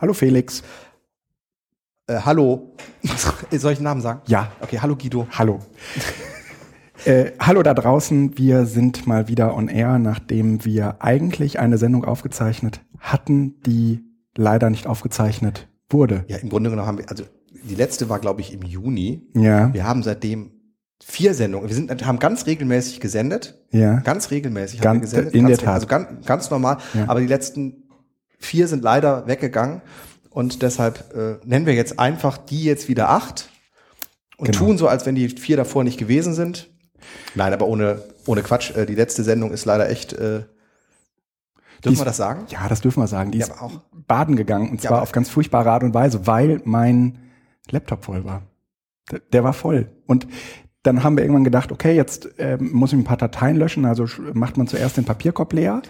Hallo Felix. Äh, hallo. Soll ich einen Namen sagen? Ja. Okay, hallo Guido. Hallo. äh, hallo da draußen. Wir sind mal wieder on air, nachdem wir eigentlich eine Sendung aufgezeichnet hatten, die leider nicht aufgezeichnet wurde. Ja, im Grunde genommen haben wir, also die letzte war, glaube ich, im Juni. Ja. Wir haben seitdem vier Sendungen. Wir sind, haben ganz regelmäßig gesendet. Ja. Ganz regelmäßig Ganz- haben wir gesendet. in ganz, der Tat. Also ganz, ganz normal. Ja. Aber die letzten vier sind leider weggegangen. Und deshalb äh, nennen wir jetzt einfach die jetzt wieder acht und Genau. tun so, als wenn die vier davor nicht gewesen sind. Nein, aber ohne, ohne Quatsch. Äh, die letzte Sendung ist leider echt. Äh, dürfen ist- wir das sagen? Ja, das dürfen wir sagen. Die Ja, ist auch- baden gegangen und zwar auf ganz furchtbare Art und Weise, weil mein Laptop voll war. Der, der war voll. Und dann haben wir irgendwann gedacht, okay, jetzt ähm, muss ich ein paar Dateien löschen. Also macht man zuerst den Papierkorb leer.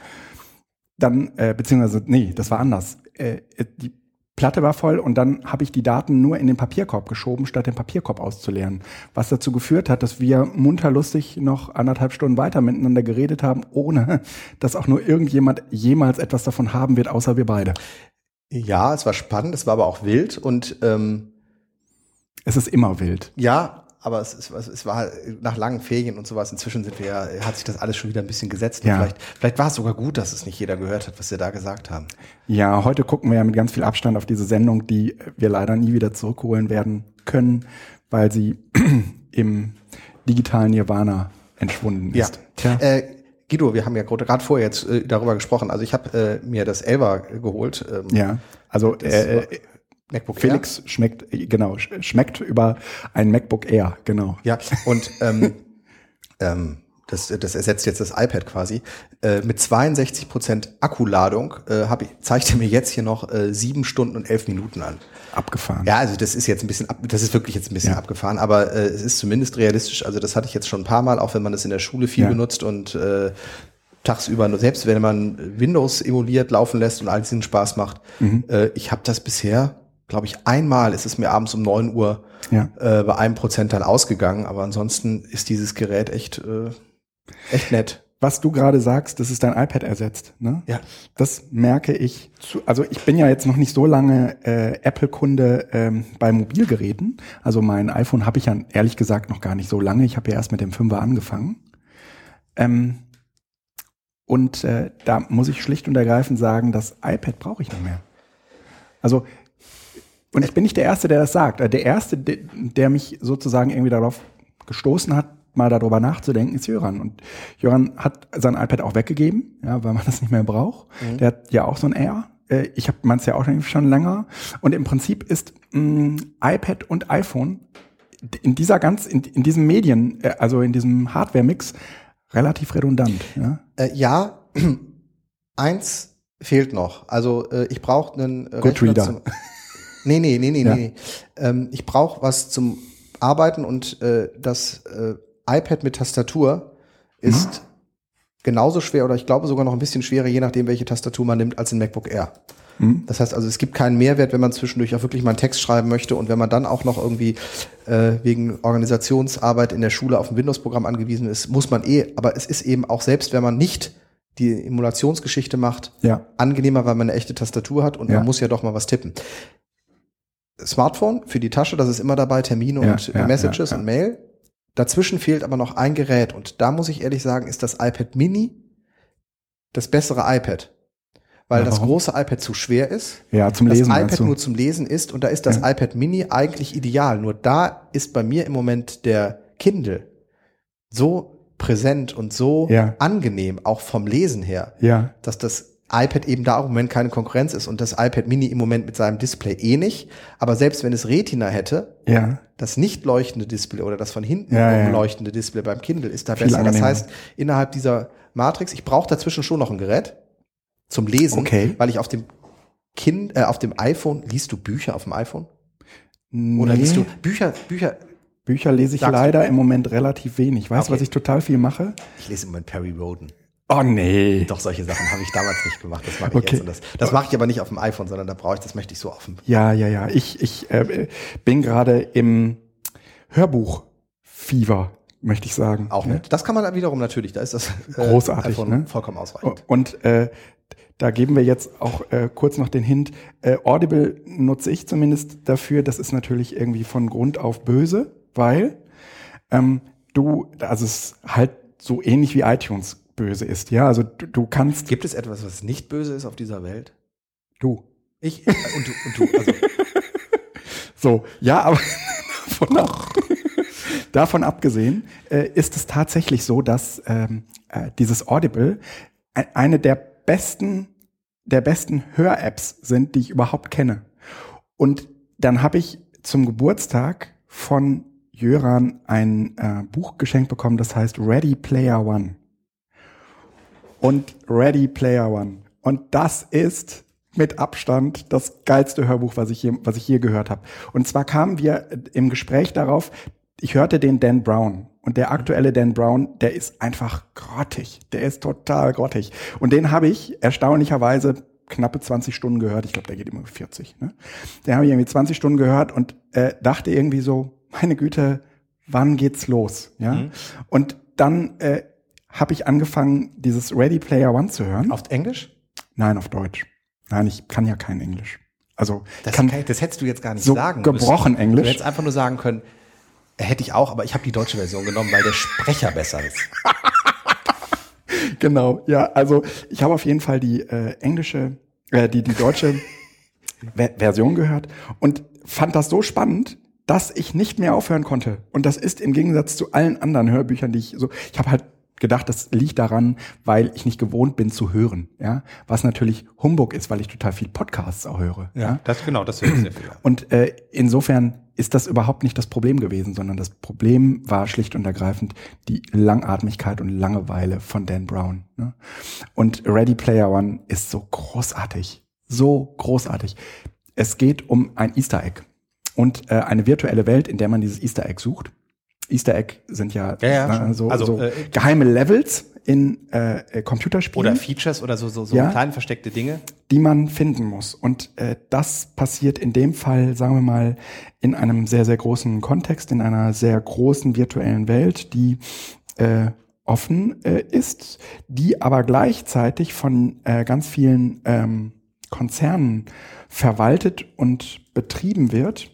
Dann, äh, beziehungsweise, nee, das war anders. Äh, äh, die Platte war voll und dann habe ich die Daten nur in den Papierkorb geschoben, statt den Papierkorb auszuleeren. Was dazu geführt hat, dass wir munterlustig noch anderthalb Stunden weiter miteinander geredet haben, ohne dass auch nur irgendjemand jemals etwas davon haben wird, außer wir beide. Ja, es war spannend, es war aber auch wild und ähm, Es ist immer wild. ja, aber es, es, es war nach langen Ferien und sowas. Inzwischen sind wir ja, hat sich das alles schon wieder ein bisschen gesetzt. Ja. Vielleicht, vielleicht war es sogar gut, dass es nicht jeder gehört hat, was wir da gesagt haben. Ja, heute gucken wir ja mit ganz viel Abstand auf diese Sendung, die wir leider nie wieder zurückholen werden können, weil sie im digitalen Nirvana entschwunden Ja. ist. Tja. Äh, Guido, wir haben ja gerade vorher jetzt äh, darüber gesprochen. Also ich habe äh, mir das Elva geholt. Ähm, ja. Also äh, äh, MacBook Felix schmeckt, äh, genau, sch- schmeckt über ein MacBook Air, genau. Air. Ja, und ähm, ähm, das, das ersetzt jetzt das iPad quasi. Äh, mit 62 Prozent Akkuladung äh, hab ich, zeigt er mir jetzt hier noch äh, sieben Stunden und elf Minuten an. Abgefahren. Ja, also das ist jetzt ein bisschen, ab, das ist wirklich jetzt ein bisschen Ja. abgefahren, aber äh, es ist zumindest realistisch. Also das hatte ich jetzt schon ein paar Mal, auch wenn man das in der Schule viel Ja. benutzt und äh, tagsüber, nur selbst wenn man Windows emuliert laufen lässt und all diesen Spaß macht. Mhm. Äh, ich habe das bisher, glaube ich, einmal ist es mir abends um 9 Uhr Ja. äh, bei einem Prozentteil ausgegangen, aber ansonsten ist dieses Gerät echt, äh, echt nett. Was du gerade sagst, dass es dein iPad ersetzt, ne? Ja. Das merke ich. Zu, also ich bin ja jetzt noch nicht so lange äh, Apple-Kunde ähm, bei Mobilgeräten. Also mein iPhone habe ich ja ehrlich gesagt noch gar nicht so lange. Ich habe ja erst mit dem 5er angefangen. Ähm, und äh, da muss ich schlicht und ergreifend sagen, das iPad brauche ich nicht mehr. Also und ich bin nicht der Erste, der das sagt. Der Erste, der, mich sozusagen irgendwie darauf gestoßen hat, mal darüber nachzudenken, ist Jöran. Und Jöran hat sein iPad auch weggegeben, ja, weil man das nicht mehr braucht. Der hat ja auch so ein Air. Äh, Ich habe meins ja auch schon- schon länger. Und im Prinzip ist mh, iPad und iPhone in dieser ganz, in, in diesem Medien, äh, also in diesem Hardware-Mix relativ redundant. Ja? Äh, ja, eins fehlt noch. Also äh, ich brauche einen äh, Goodreader. zum. Nee, nee, nee, nee, Ja. nee. Ähm, ich brauche was zum Arbeiten und äh, das äh, iPad mit Tastatur ist genauso schwer oder ich glaube sogar noch ein bisschen schwerer, je nachdem, welche Tastatur man nimmt, als ein MacBook Air. Hm? Das heißt also, es gibt keinen Mehrwert, wenn man zwischendurch auch wirklich mal einen Text schreiben möchte und wenn man dann auch noch irgendwie äh, wegen Organisationsarbeit in der Schule auf ein Windows-Programm angewiesen ist, muss man eh, aber es ist eben auch selbst, wenn man nicht die Emulationsgeschichte macht, Ja. angenehmer, weil man eine echte Tastatur hat und Ja. man muss ja doch mal was tippen. Smartphone für die Tasche, das ist immer dabei, Termine Ja, und ja, Messages ja, und Mail. Dazwischen fehlt aber noch ein Gerät und da muss ich ehrlich sagen, ist das iPad Mini das bessere iPad. Weil Ja, das warum? große iPad zu schwer ist, Ja, zum das Lesen. iPad meinst du? nur zum Lesen ist und da ist das iPad Mini eigentlich ideal. Nur da ist bei mir im Moment der Kindle so präsent und so angenehm, auch vom Lesen her, ja, dass das iPad eben da auch im Moment keine Konkurrenz ist und das iPad Mini im Moment mit seinem Display eh nicht. Aber selbst wenn es Retina hätte, ja. das nicht leuchtende Display oder das von hinten Ja, ja. leuchtende Display beim Kindle ist da Viel besser. Das angenehmer. heißt, innerhalb dieser Matrix, ich brauche dazwischen schon noch ein Gerät zum Lesen, Okay. weil ich auf dem Kind, äh, auf dem iPhone, liest du Bücher auf dem iPhone? Oder Nee. liest du Bücher, Bücher, Bücher lese ich Sagst du? leider im Moment relativ wenig. Weißt du, Okay. was ich total viel mache? ich lese im Moment Perry Roden. Oh nee. Doch, solche Sachen habe ich damals nicht gemacht. Das mache ich Okay. jetzt. Und das das mache ich aber nicht auf dem iPhone, sondern da brauche ich, das möchte ich so dem. Ja, ja, ja. Ich, ich äh, bin gerade im Hörbuch-Fever, möchte ich sagen. Auch Ja. nicht. Das kann man dann wiederum natürlich, da ist das äh, Großartig, iPhone ne? vollkommen ausreichend. Und äh, da geben wir jetzt auch äh, kurz noch den Hint. Äh, Audible nutze ich zumindest dafür. Das ist natürlich irgendwie von Grund auf böse, weil ähm, du, also es ist halt so ähnlich wie iTunes böse ist. Ja, also du, du kannst. Gibt es etwas, was nicht böse ist auf dieser Welt? Du. Ich und du und du. Also. so, ja, aber von ab, davon abgesehen äh, ist es tatsächlich so, dass ähm, äh, dieses Audible e-, eine der besten der besten Hör-Apps sind, die ich überhaupt kenne. Und dann habe ich zum Geburtstag von Jöran ein äh, Buch geschenkt bekommen, das heißt Ready Player One. Und Ready Player One. Und das ist mit Abstand das geilste Hörbuch, was ich je, was ich je gehört habe. Und zwar kamen wir im Gespräch darauf, ich hörte den Dan Brown. Und der aktuelle Dan Brown, der ist einfach grottig. Der ist total grottig. Und den habe ich erstaunlicherweise knappe 20 Stunden gehört. Ich glaube, der geht immer 40. Ne? Den habe ich irgendwie 20 Stunden gehört und äh, dachte irgendwie so, meine Güte, wann geht's los? Ja. Mhm. Und dann äh, habe ich angefangen, dieses Ready Player One zu hören. Auf Englisch? Nein, auf Deutsch. Nein, ich kann ja kein Englisch. Also das, kann, kann, das hättest du jetzt gar nicht so sagen gebrochen müssen. Englisch. Du hättest einfach nur sagen können, hätte ich auch, aber ich habe die deutsche Version genommen, weil der Sprecher besser ist. genau, ja. Also ich habe auf jeden Fall die äh, englische, äh, die die deutsche Version gehört und fand das so spannend, dass ich nicht mehr aufhören konnte. Und das ist im Gegensatz zu allen anderen Hörbüchern, die ich so, ich habe halt gedacht, das liegt daran, weil ich nicht gewohnt bin zu hören, ja, was natürlich Humbug ist, weil ich total viel Podcasts auch höre. Ja, ja? das genau, das höre ich sehr viel. Und äh, insofern ist das überhaupt nicht das Problem gewesen, sondern das Problem war schlicht und ergreifend die Langatmigkeit und Langeweile von Dan Brown. Ne? Und Ready Player One ist so großartig, so großartig. Es geht um ein Easter Egg und äh, eine virtuelle Welt, in der man dieses Easter Egg sucht. Easter Egg sind ja, ja, ja na, so, also, so äh, geheime Levels in äh, äh, Computerspielen. Oder Features oder so, so, so ja, kleine versteckte Dinge. Die man finden muss. Und äh, das passiert in dem Fall, sagen wir mal, in einem sehr, sehr großen Kontext, in einer sehr großen virtuellen Welt, die äh, offen äh, ist, die aber gleichzeitig von äh, ganz vielen ähm, Konzernen verwaltet und betrieben wird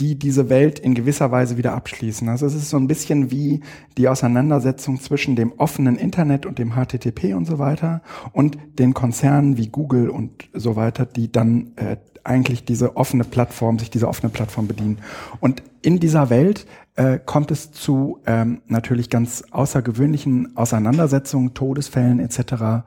die diese Welt in gewisser Weise wieder abschließen. Also es ist so ein bisschen wie die Auseinandersetzung zwischen dem offenen Internet und dem HTTP und so weiter und den Konzernen wie Google und so weiter, die dann äh, eigentlich diese offene Plattform, sich diese offene Plattform bedienen. Und in dieser Welt äh, kommt es zu ähm, natürlich ganz außergewöhnlichen Auseinandersetzungen, Todesfällen etc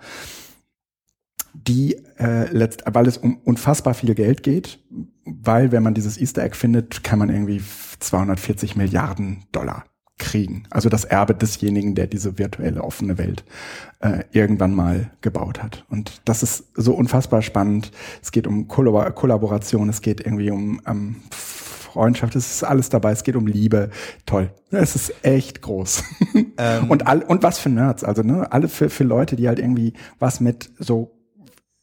die äh, letzt, weil es um unfassbar viel Geld geht, weil wenn man dieses Easter Egg findet, kann man irgendwie 240 Milliarden Dollar kriegen. Also das Erbe desjenigen, der diese virtuelle offene Welt äh, irgendwann mal gebaut hat. Und das ist so unfassbar spannend. Es geht um Kollabor Kollaboration, es geht irgendwie um ähm, Freundschaft, es ist alles dabei, es geht um Liebe. Toll. Es ist echt groß. Ähm. Und, all, und was für Nerds, also ne, alle für, für Leute, die halt irgendwie was mit so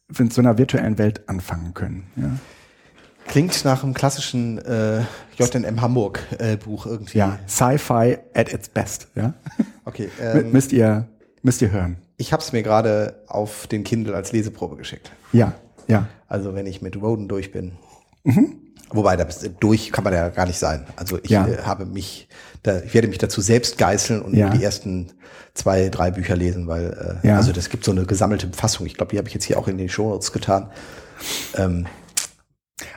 mit so einer virtuellen Welt anfangen können. Ja. Klingt nach einem klassischen äh, JNM Hamburg äh, Buch irgendwie. Ja, Sci-Fi at its best. Ja. Okay. Ähm, müsst ihr müsst ihr hören. Ich habe es mir gerade auf den Kindle als Leseprobe geschickt. Ja, ja. Also wenn ich mit Roden durch bin. Mhm. Wobei, da durch kann man ja gar nicht sein. Also ich ja. äh, habe mich, da, ich werde mich dazu selbst geißeln und ja. die ersten zwei, drei Bücher lesen, weil äh, ja. also das gibt so eine gesammelte Fassung. Ich glaube, die habe ich jetzt hier auch in den Show Notes getan. Ähm,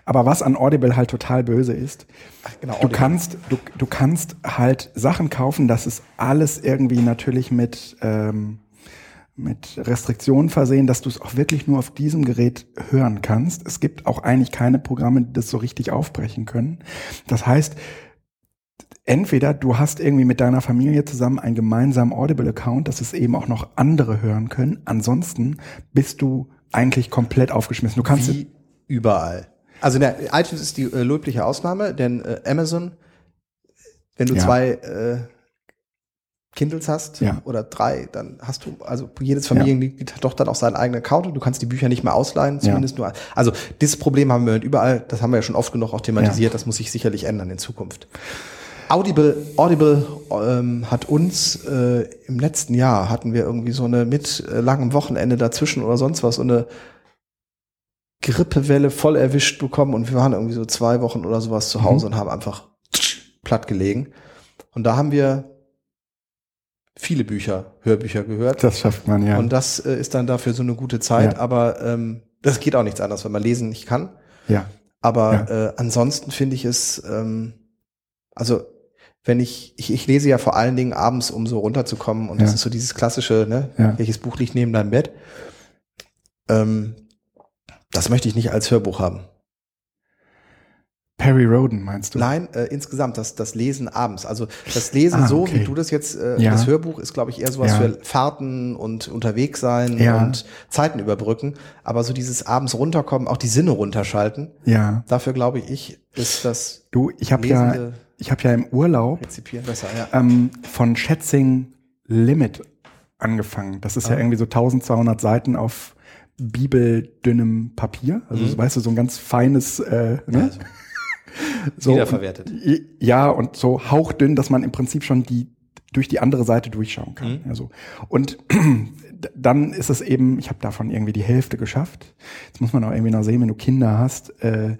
aber was an Audible halt total böse ist, Ach, genau, du Audible. kannst, du, du kannst halt Sachen kaufen, das ist alles irgendwie natürlich mit ähm, mit Restriktionen versehen, dass du es auch wirklich nur auf diesem Gerät hören kannst. Es gibt auch eigentlich keine Programme, die das so richtig aufbrechen können. Das heißt, entweder du hast irgendwie mit deiner Familie zusammen einen gemeinsamen Audible-Account, dass es eben auch noch andere hören können. Ansonsten bist du eigentlich komplett aufgeschmissen. Du kannst Wie überall. Also der iTunes ist die äh, löbliche Ausnahme, denn äh, Amazon, wenn du Ja. zwei äh, Kindles hast Ja. oder drei, dann hast du, also jedes Familienmitglied hat doch dann auch seinen eigenen Account und du kannst die Bücher nicht mehr ausleihen, zumindest nur. Also dieses Problem haben wir überall, das haben wir ja schon oft genug auch thematisiert, das muss sich sicherlich ändern in Zukunft. Audible, Audible ähm, hat uns äh, im letzten Jahr hatten wir irgendwie so eine mit äh, langem Wochenende dazwischen oder sonst was, so eine Grippewelle voll erwischt bekommen und wir waren irgendwie so zwei Wochen oder sowas zu Hause Mhm. und haben einfach platt gelegen. Und da haben wir viele Bücher, Hörbücher gehört. Das schafft man, ja. Und das äh, ist dann dafür so eine gute Zeit, Ja. aber ähm, das geht auch nichts anderes, weil man lesen nicht kann. ja. Aber äh, ansonsten finde ich es, ähm, also wenn ich, ich, ich lese ja vor allen Dingen abends, um so runterzukommen und das Ja. ist so dieses klassische, ne, Ja. welches Buch liegt neben deinem Bett. Ähm, das möchte ich nicht als Hörbuch haben. Perry Roden meinst du? Nein, äh, insgesamt das, das Lesen abends. Also das Lesen Ah, so, okay. wie du das jetzt, äh, Ja. das Hörbuch ist, glaube ich, eher sowas Ja. für Fahrten und unterwegs sein Ja. und Zeiten überbrücken. Aber so dieses abends runterkommen, auch die Sinne runterschalten, Ja. dafür glaube ich, ist das Du, ich habe ja, ich habe ja im Urlaub besser, ja. ähm, von Schätzing Limit angefangen. Das ist ja Ah. irgendwie so 1200 Seiten auf bibeldünnem Papier. Also Mhm. weißt du, so ein ganz feines, äh, ne? Also, so, wiederverwertet. Und, ja, und so hauchdünn, dass man im Prinzip schon die durch die andere Seite durchschauen kann. Mhm. Also, und dann ist es eben, ich habe davon irgendwie die Hälfte geschafft. Jetzt muss man auch irgendwie noch sehen, wenn du Kinder hast, äh,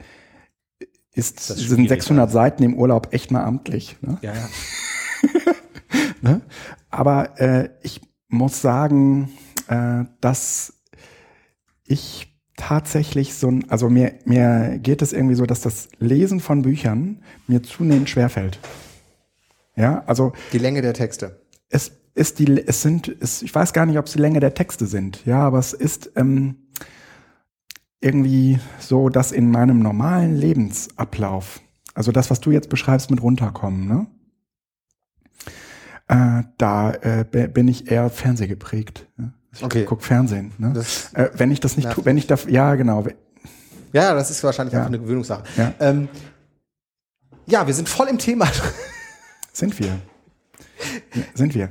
ist, sind schwierig, 600 Seiten im Urlaub echt mal amtlich. Ne? ja, ja. Ne? Aber äh, ich muss sagen, äh, dass ich tatsächlich so ein, also mir, mir geht es irgendwie so, dass das Lesen von Büchern mir zunehmend schwerfällt. Ja, also Die Länge der Texte. es ist die, es sind, es, ich weiß gar nicht, ob es die Länge der Texte sind, ja, aber es ist ähm, irgendwie so, dass in meinem normalen Lebensablauf, also das, was du jetzt beschreibst mit runterkommen, ne? Äh, da äh, bin ich eher fernsehgeprägt. Ja? Ich Okay. guck Fernsehen. Ne? Das, Äh, wenn ich das nicht tue, wenn ich da, ja genau, ja, das ist wahrscheinlich Ja. einfach eine Gewöhnungssache. Ja. Ähm, ja, wir sind voll im Thema. sind wir, sind wir.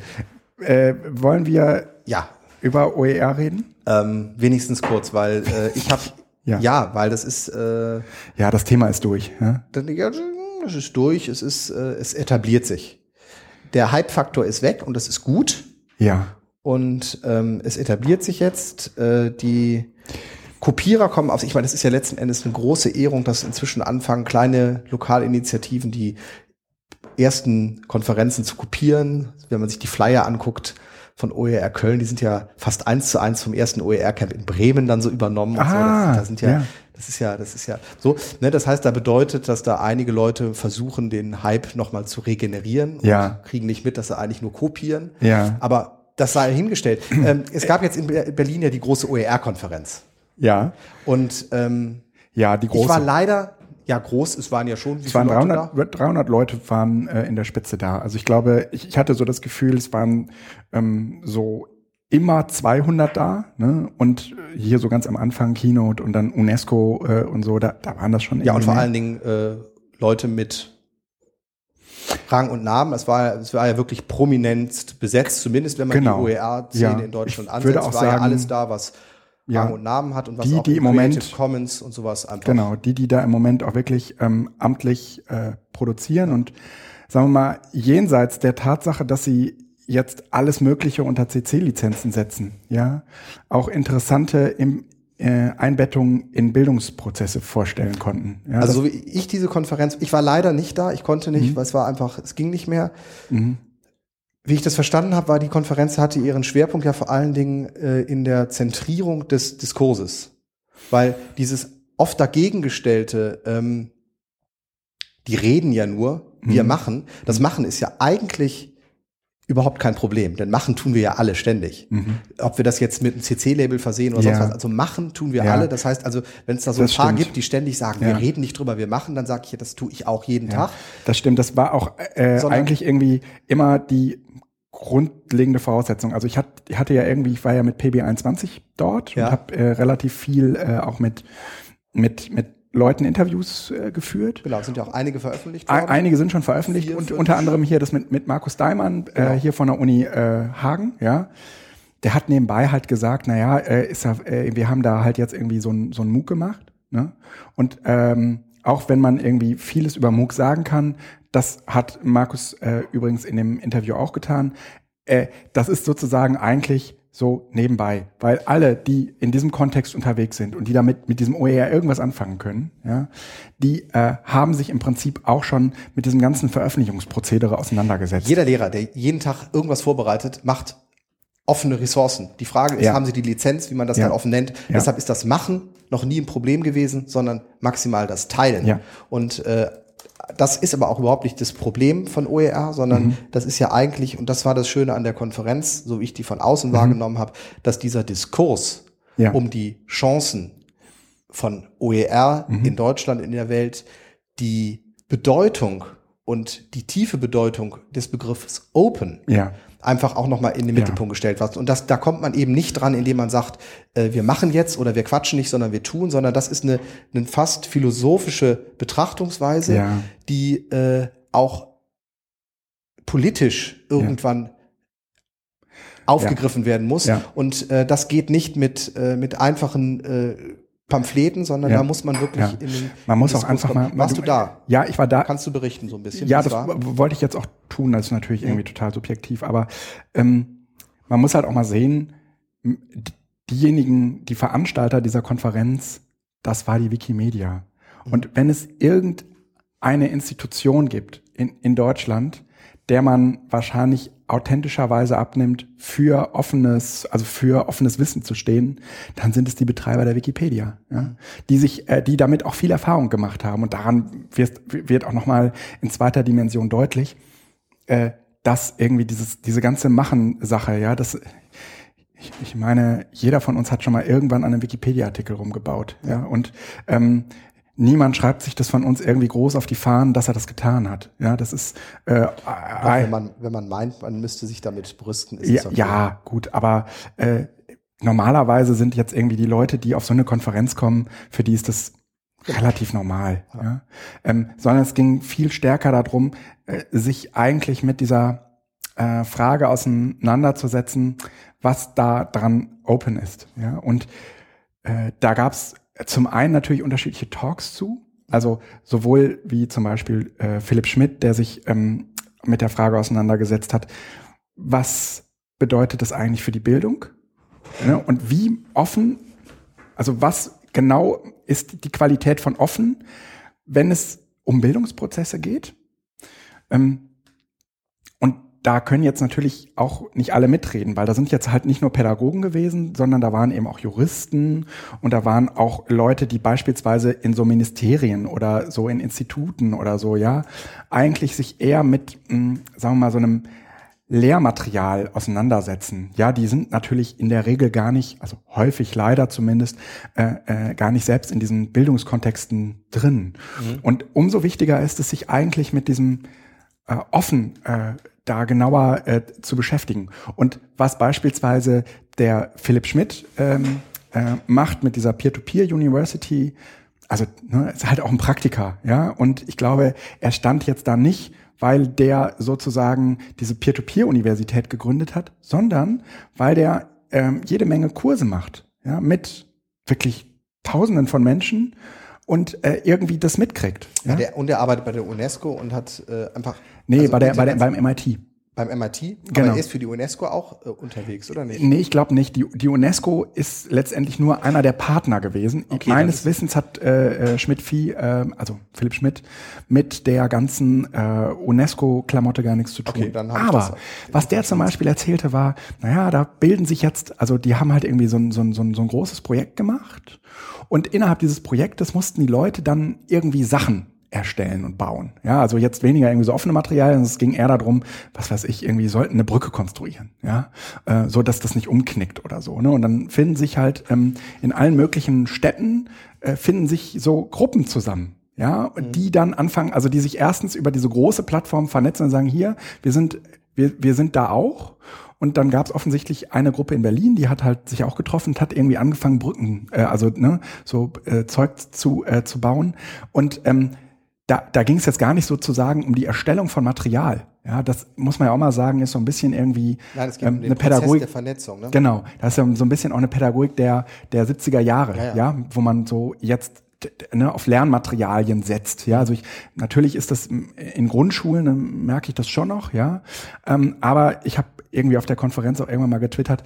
Äh, wollen wir ja, über OER reden? ähm, wenigstens kurz, weil äh, ich habe Ja. ja. weil das ist äh, Ja, das Thema ist durch. Ja, das ist durch, es ist äh, es etabliert sich. Der Hype-Faktor ist weg und das ist gut. Ja. Und ähm, es etabliert sich jetzt. Äh, die Kopierer kommen auf. Ich meine, das ist ja letzten Endes eine große Ehrung, dass inzwischen anfangen, kleine Lokalinitiativen die ersten Konferenzen zu kopieren. Wenn man sich die Flyer anguckt von OER Köln, die sind ja fast eins zu eins vom ersten OER-Camp in Bremen dann so übernommen. und so. Ah, das, da sind ja, ja. das ist ja, das ist ja so. Ne, das heißt, da bedeutet, dass da einige Leute versuchen, den Hype nochmal zu regenerieren und Ja. kriegen nicht mit, dass sie eigentlich nur kopieren. Ja. Aber das sei hingestellt. ähm, es gab jetzt in Ber- Berlin ja die große OER-Konferenz. Ja. Und ähm, Ja, die ich war große. leider, ja groß, es waren ja schon, wie Es waren viele Leute 300, 300 Leute waren äh, in der Spitze da. Also ich glaube, ich, ich hatte so das Gefühl, es waren ähm, so immer 200 da. Ne? Und hier so ganz am Anfang Keynote und dann UNESCO äh, und so, da, da waren das schon Ja, und vor allen Dingen äh, Leute mit Rang und Namen. Es war, es war ja wirklich prominent besetzt, zumindest wenn man Genau. die OER-Szene Ja. in Deutschland Ich ansetzt. würde auch war ja sagen, alles da, was ja. Rang und Namen hat und was Die, auch die im Moment- Commons und sowas einfach. Genau, die, die da im Moment auch wirklich ähm, amtlich äh, produzieren und sagen wir mal, jenseits der Tatsache, dass sie jetzt alles Mögliche unter CC-Lizenzen setzen, ja, auch interessante im, äh, Einbettungen in Bildungsprozesse vorstellen konnten. Ja, Also so wie ich diese Konferenz, ich war leider nicht da, ich konnte nicht, Mhm. weil es war einfach, es ging nicht mehr. Wie ich das verstanden habe, war die Konferenz hatte ihren Schwerpunkt ja vor allen Dingen äh, in der Zentrierung des Diskurses, weil dieses oft dagegen gestellte, ähm, die reden ja nur, wir Mhm. machen. Das Machen ist ja eigentlich überhaupt kein Problem, denn machen tun wir ja alle ständig. Mhm. Ob wir das jetzt mit einem CC-Label versehen oder Ja. sonst was, also machen tun wir Ja. alle. Das heißt also, wenn es da so ein Das paar stimmt. gibt, die ständig sagen, Ja. wir reden nicht drüber, wir machen, dann sage ich, ja, das tue ich auch jeden Tag. das stimmt. Das war auch äh, Sondern- eigentlich irgendwie immer die grundlegende Voraussetzung. Also ich hatte, ich hatte ja irgendwie, ich war ja mit PB21 dort und habe äh, relativ viel äh, auch mit, mit, mit Leuten Interviews äh, geführt. Genau, sind ja auch einige veröffentlicht worden. Einige sind schon veröffentlicht Vier, und fünf. unter anderem hier das mit, mit Markus Daimann Genau. äh, hier von der Uni äh, Hagen, ja. Der hat nebenbei halt gesagt, naja, äh, ist ja, äh, wir haben da halt jetzt irgendwie so ein, so ein MOOC gemacht, ne? Und ähm, auch wenn man irgendwie vieles über MOOC sagen kann, das hat Markus äh, übrigens in dem Interview auch getan, äh, das ist sozusagen eigentlich so nebenbei, weil alle, die in diesem Kontext unterwegs sind und die damit mit diesem OER irgendwas anfangen können, ja, die äh, haben sich im Prinzip auch schon mit diesem ganzen Veröffentlichungsprozedere auseinandergesetzt. Jeder Lehrer, der jeden Tag irgendwas vorbereitet, macht offene Ressourcen. Die Frage ist, Ja. haben Sie die Lizenz, wie man das Ja. dann offen nennt? Ja. Deshalb ist das Machen noch nie ein Problem gewesen, sondern maximal das Teilen. Ja. Und äh, das ist aber auch überhaupt nicht das Problem von OER, sondern Mhm. das ist ja eigentlich, und das war das Schöne an der Konferenz, so wie ich die von außen Mhm. wahrgenommen habe, dass dieser Diskurs Ja. um die Chancen von OER Mhm. in Deutschland, in der Welt, die Bedeutung und die tiefe Bedeutung des Begriffs Open Ja. Einfach auch nochmal in den Ja. Mittelpunkt gestellt wird. Und das, da kommt man eben nicht dran, indem man sagt, äh, wir machen jetzt oder wir quatschen nicht, sondern wir tun, sondern das ist eine, eine fast philosophische Betrachtungsweise, Ja. die äh, auch politisch irgendwann aufgegriffen werden muss. Ja. Und äh, das geht nicht mit, äh, mit einfachen äh, Pamphleten, sondern Ja. da muss man wirklich Ja. in den Man muss auch einfach Diskurs mal. kommen. Warst du da? Ja, ich war da. Kannst du berichten so ein bisschen? Ja, das war? wollte ich jetzt auch tun. Das ist natürlich irgendwie total subjektiv. Aber ähm, man muss halt auch mal sehen, diejenigen, die Veranstalter dieser Konferenz, das war die Wikimedia. Und wenn es irgendeine Institution gibt in, in Deutschland, der man wahrscheinlich authentischerweise abnimmt, für offenes, also für offenes Wissen zu stehen, dann sind es die Betreiber der Wikipedia, ja, die sich, äh, die damit auch viel Erfahrung gemach haben. Und daran wird, wird auch nochmal in zweiter Dimension deutlich, äh, dass irgendwie dieses, diese ganze Machen-Sache, ja, das, ich, ich meine, jeder von uns hat schon mal irgendwann an einem Wikipedia-Artikel rumgebaut, ja, und ähm, niemand schreibt sich das von uns irgendwie groß auf die Fahnen, dass er das getan hat, ja, das ist äh, wenn man, wenn man meint, man müsste sich damit brüsten, ist ja, okay. ja, gut, aber äh, normalerweise sind jetzt irgendwie die Leute, die auf so eine Konferenz kommen, für die ist das relativ normal. Ja. Ähm, sondern es ging viel stärker darum, äh, sich eigentlich mit dieser äh, Frage auseinanderzusetzen, was da dran open ist. Ja. Und äh, da gab's zum einen natürlich unterschiedliche Talks zu. Also sowohl wie zum Beispiel äh, Philipp Schmidt, der sich ähm, mit der Frage auseinandergesetzt hat, was bedeutet das eigentlich für die Bildung? Ne? Und wie offen, also was genau ist die Qualität von offen, wenn es um Bildungsprozesse geht? Ähm, da können jetzt natürlich auch nicht alle mitreden, weil da sind jetzt halt nicht nur Pädagogen gewesen, sondern da waren eben auch Juristen und da waren auch Leute, die beispielsweise in so Ministerien oder so in Instituten oder so, ja, eigentlich sich eher mit, mh, sagen wir mal, so einem Lehrmaterial auseinandersetzen. Ja, die sind natürlich in der Regel gar nicht, also häufig leider zumindest, äh, äh, gar nicht selbst in diesen Bildungskontexten drin. Und umso wichtiger ist es, sich eigentlich mit diesem äh, offen äh, da genauer äh, zu beschäftigen. Und was beispielsweise der Philipp Schmidt ähm, äh, macht mit dieser Peer-to-Peer-University, also ne, ist halt auch ein Praktiker, ja. Und ich glaube, er stand jetzt da nicht, weil der sozusagen diese Peer-to-Peer-Universität gegründet hat, sondern weil der ähm, jede Menge Kurse macht, ja, mit wirklich Tausenden von Menschen und äh, irgendwie das mitkriegt. Ja, Ja? der, und er arbeitet bei der UNESCO und hat äh, einfach. Nee, also bei der, bei der, beim MIT. beim MIT, aber Genau. er ist für die UNESCO auch äh, unterwegs, oder nicht? Nee, ich glaube nicht. Die, die UNESCO ist letztendlich nur einer der Partner gewesen. Okay, Meines Wissens hat äh, Schmidt-Vieh, äh, also Philipp Schmidt, mit der ganzen äh, UNESCO-Klamotte gar nichts zu tun. Okay, dann Aber das- was der zum Beispiel erzählte war, naja, da bilden sich jetzt, also die haben halt irgendwie so ein, so ein, so ein, so ein großes Projekt gemacht und innerhalb dieses Projektes mussten die Leute dann irgendwie Sachen erstellen und bauen. Ja, also jetzt weniger irgendwie so offene Materialien, es ging eher darum, was weiß ich, irgendwie sollten eine Brücke konstruieren, ja, äh, so dass das nicht umknickt oder so. Ne? Und dann finden sich halt ähm, in allen möglichen Städten äh, finden sich so Gruppen zusammen. Ja, und die dann anfangen, also die sich erstens über diese große Plattform vernetzen und sagen, hier, wir sind, wir, wir sind da auch. Und dann gab es offensichtlich eine Gruppe in Berlin, die hat halt sich auch getroffen und hat irgendwie angefangen, Brücken, äh, also ne, so äh, Zeug zu, äh, zu bauen. Und ähm, da, da ging es jetzt gar nicht sozusagen um die Erstellung von Material. Ja, das muss man ja auch mal sagen, ist so ein bisschen irgendwie Nein, es geht ähm, um eine Pädagogik. der Vernetzung. Ne? Genau, das ist ja so ein bisschen auch eine Pädagogik der, der 70er Jahre, Ja, ja, ja. wo man so jetzt ne, auf Lernmaterialien setzt. Ja, also ich natürlich ist das in Grundschulen dann merke ich das schon noch, ja. Ähm, aber ich habe irgendwie auf der Konferenz auch irgendwann mal getwittert,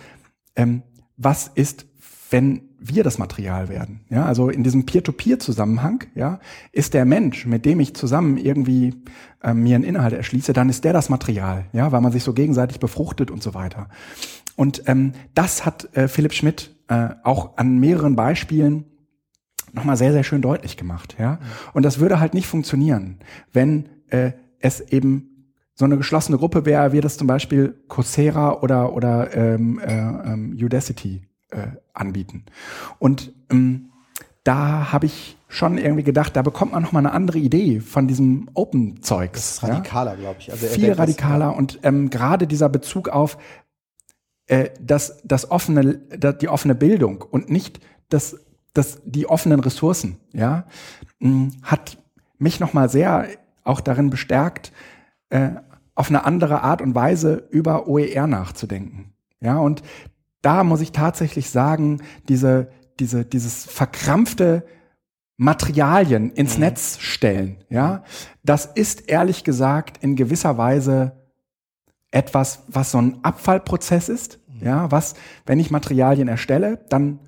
ähm, was ist, wenn wir das Material werden? Ja, also in diesem Peer-to-Peer-Zusammenhang, ja, ist der Mensch, mit dem ich zusammen irgendwie äh, mir einen Inhalt erschließe, dann ist der das Material, ja, weil man sich so gegenseitig befruchtet und so weiter. Und ähm, das hat äh, Philipp Schmidt äh, auch an mehreren Beispielen nochmal sehr, sehr schön deutlich gemacht. Ja? Und das würde halt nicht funktionieren, wenn äh, es eben so eine geschlossene Gruppe wäre, wie das zum Beispiel Coursera oder, oder ähm, äh, ähm, Udacity äh, anbieten. Und ähm, da habe ich schon irgendwie gedacht, da bekommt man noch mal eine andere Idee von diesem Open-Zeugs. Das radikaler, ja? glaube ich. Also Viel radikaler und ähm, gerade dieser Bezug auf äh, das, das offene, die offene Bildung und nicht das, das, die offenen Ressourcen, ja, hm, hat mich nochmal sehr auch darin bestärkt, äh, auf eine andere Art und Weise über OER nachzudenken. Ja, und da muss ich tatsächlich sagen, diese, diese, dieses verkrampfte Materialien ins mhm. Netz stellen, ja, das ist ehrlich gesagt in gewisser Weise etwas, was so ein Abfallprozess ist, ja, was, wenn ich Materialien erstelle, dann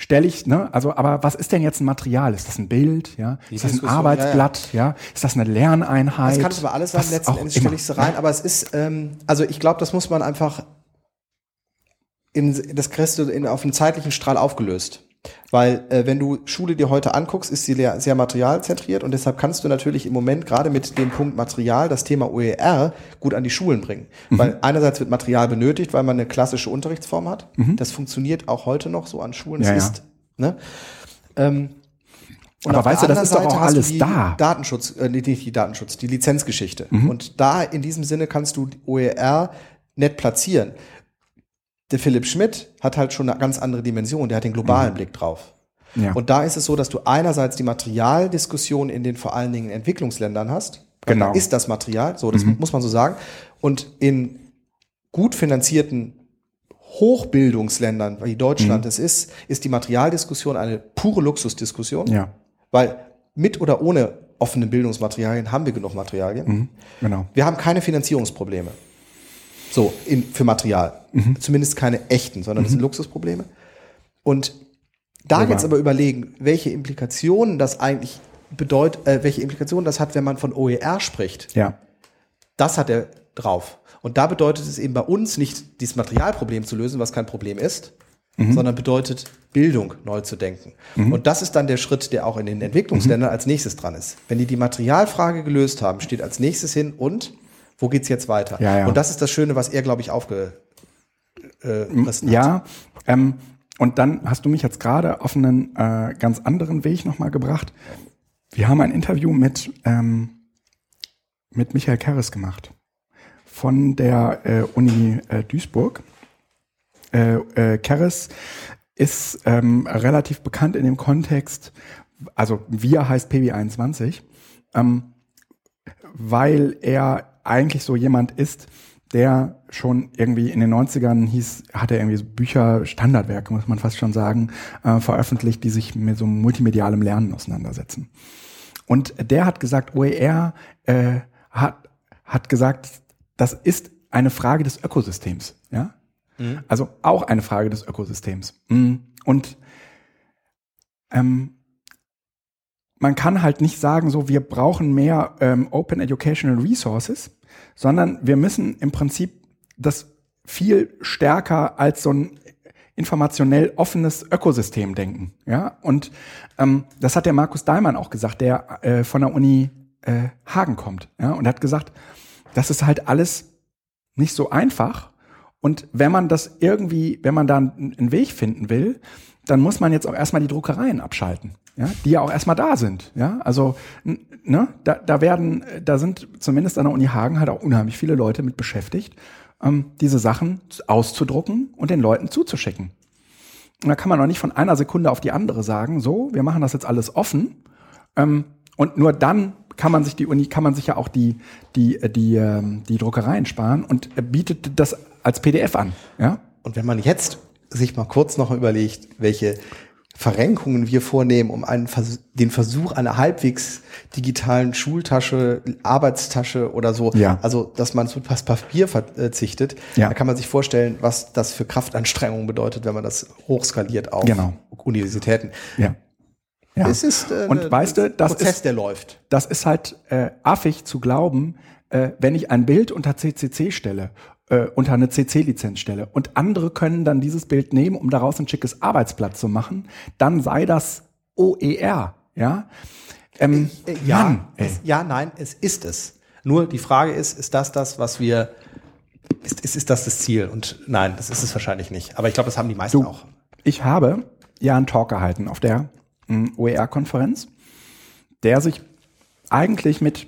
stelle ich, ne, also, aber was ist denn jetzt ein Material? Ist das ein Bild, ja? Die ist das ein Arbeitsblatt, ja, ja? Ist das eine Lerneinheit? Das kann es aber alles sein, letzten Endes stelle ich es rein, aber es ist, ähm, also ich glaube, das muss man einfach in, das kriegst du in, auf einen zeitlichen Strahl aufgelöst. Weil äh, wenn du Schule dir heute anguckst, ist sie sehr, sehr materialzentriert und deshalb kannst du natürlich im Moment gerade mit dem Punkt Material das Thema OER gut an die Schulen bringen. Mhm. Weil einerseits wird Material benötigt, weil man eine klassische Unterrichtsform hat. Mhm. Das funktioniert auch heute noch so an Schulen. Ja, es ist, ne? ähm, und Aber weißt du, das ist doch auch alles da. Datenschutz, äh, nicht die Datenschutz, die Lizenzgeschichte. Mhm. Und da in diesem Sinne kannst du OER nett platzieren der Philipp Schmidt hat halt schon eine ganz andere Dimension, der hat den globalen mhm. Blick drauf. Ja. Und da ist es so, dass du einerseits die Materialdiskussion in den vor allen Dingen Entwicklungsländern hast. Genau. Da ist das Material, so, das mhm. muss man so sagen. Und in gut finanzierten Hochbildungsländern, wie Deutschland mhm. es ist, ist die Materialdiskussion eine pure Luxusdiskussion. Ja. Weil mit oder ohne offene Bildungsmaterialien haben wir genug Materialien. Mhm. Genau. Wir haben keine Finanzierungsprobleme. So, in, für Material. Mhm. Zumindest keine echten, sondern das sind mhm. Luxusprobleme. Und da jetzt aber überlegen, welche Implikationen das eigentlich bedeutet, äh, welche Implikationen das hat, wenn man von OER spricht. Ja. Das hat er drauf. Und da bedeutet es eben bei uns nicht, dieses Materialproblem zu lösen, was kein Problem ist, mhm. sondern bedeutet, Bildung neu zu denken. Mhm. Und das ist dann der Schritt, der auch in den Entwicklungsländern mhm. als nächstes dran ist. Wenn die die Materialfrage gelöst haben, steht als nächstes hin und wo geht's jetzt weiter? Ja, ja. Und das ist das Schöne, was er, glaube ich, aufgerissen äh, hat. Ja, ähm, und dann hast du mich jetzt gerade auf einen äh, ganz anderen Weg nochmal gebracht. Wir haben ein Interview mit, ähm, mit Michael Kerres gemacht von der äh, Uni äh, Duisburg. Äh, äh, Kerres ist ähm, relativ bekannt in dem Kontext, also wir heißt PB21, ähm, weil er eigentlich so jemand ist, der schon irgendwie in den 90ern hieß, hat er irgendwie so Bücher, Standardwerke, muss man fast schon sagen, äh, veröffentlicht, die sich mit so multimedialem Lernen auseinandersetzen. Und der hat gesagt, OER äh, hat, hat gesagt, das ist eine Frage des Ökosystems. Ja? Mhm. Also auch eine Frage des Ökosystems. Mhm. Und ähm, man kann halt nicht sagen, so wir brauchen mehr ähm, Open Educational Resources, sondern wir müssen im Prinzip das viel stärker als so ein informationell offenes Ökosystem denken. Ja, und ähm, das hat der Markus Dahlmann auch gesagt, der äh, von der Uni äh, Hagen kommt. Ja, und hat gesagt, das ist halt alles nicht so einfach. Und wenn man das irgendwie, wenn man da einen Weg finden will, dann muss man jetzt auch erstmal die Druckereien abschalten ja, die ja auch erstmal da sind. Ja, also ne, da, da werden, da sind zumindest an der Uni Hagen halt auch unheimlich viele Leute mit beschäftigt, ähm, diese Sachen auszudrucken und den Leuten zuzuschicken. Und da kann man auch nicht von einer Sekunde auf die andere sagen, so, wir machen das jetzt alles offen. Ähm, und nur dann kann man sich die Uni, kann man sich ja auch die, die, die, die, ähm, die Druckereien sparen und bietet das als PDF an. Ja? Und wenn man jetzt sich mal kurz noch überlegt, welche Verrenkungen wir vornehmen, um einen Vers den Versuch einer halbwegs digitalen Schultasche, Arbeitstasche oder so, Ja. also dass man zu Papier verzichtet, Ja. da kann man sich vorstellen, was das für Kraftanstrengungen bedeutet, wenn man das hochskaliert auf Genau. Universitäten. Ja. Ja. Es ist äh, Und weißt du, das Prozess, ist- der läuft. das ist halt äh, affig zu glauben, äh, wenn ich ein Bild unter CCC stelle, äh, unter eine CC-Lizenz stelle und andere können dann dieses Bild nehmen, um daraus ein schickes Arbeitsblatt zu machen, dann sei das OER, ja? Ähm, Äh, Ja, Mann, es, ja, nein, es ist es. Nur die Frage ist, ist das das, was wir, ist, ist, ist das das Ziel? Und nein, das ist es wahrscheinlich nicht. Aber ich glaube, das haben die meisten Du, auch. ich habe ja einen Talk gehalten auf der mm, OER-Konferenz, der sich eigentlich mit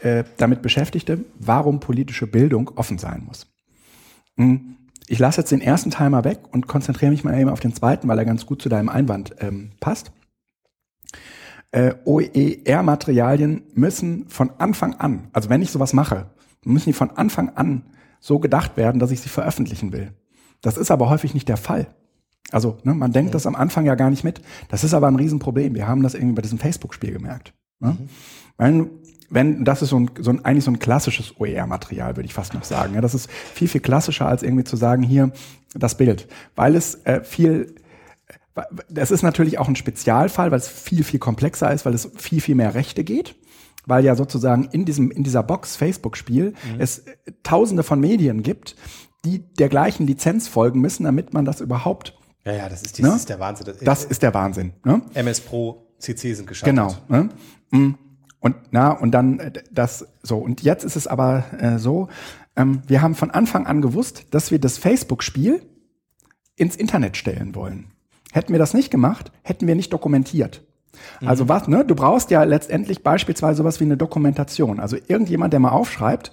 äh, damit beschäftigte, warum politische Bildung offen sein muss. Mm, Ich lasse jetzt den ersten Teil mal weg und konzentriere mich mal eben auf den zweiten, weil er ganz gut zu deinem Einwand ähm, passt. Äh, OER-Materialien müssen von Anfang an, also wenn ich sowas mache, müssen die von Anfang an so gedacht werden, dass ich sie veröffentlichen will. Das ist aber häufig nicht der Fall. Also ne, man denkt das am Anfang ja gar nicht mit. Das ist aber ein Riesenproblem. Wir haben das irgendwie bei diesem Facebook-Spiel gemerkt. Ne? Wenn, wenn, das ist so ein, so ein, eigentlich so ein klassisches OER-Material, würde ich fast noch sagen. Ja, das ist viel, viel klassischer, als irgendwie zu sagen, hier das Bild. Weil es äh, viel, das ist natürlich auch ein Spezialfall, weil es viel, viel komplexer ist, weil es viel, viel mehr Rechte geht. Weil ja sozusagen in diesem, in dieser Box Facebook-Spiel es äh, tausende von Medien gibt, die der gleichen Lizenz folgen müssen, damit man das überhaupt, Ja, ja, das ist, Ne? das ist der Wahnsinn. Das, das ist der Wahnsinn. Ne? MS Pro CC sind gescheitert. Genau. Ne? Mm. Und na und dann äh, das so und jetzt ist es aber äh, so, ähm, wir haben von Anfang an gewusst, dass wir das Facebook-Spiel ins Internet stellen wollen. Hätten wir das nicht gemacht, hätten wir nicht dokumentiert. Also was, ne? Du brauchst ja letztendlich beispielsweise sowas wie eine Dokumentation. Also irgendjemand, der mal aufschreibt,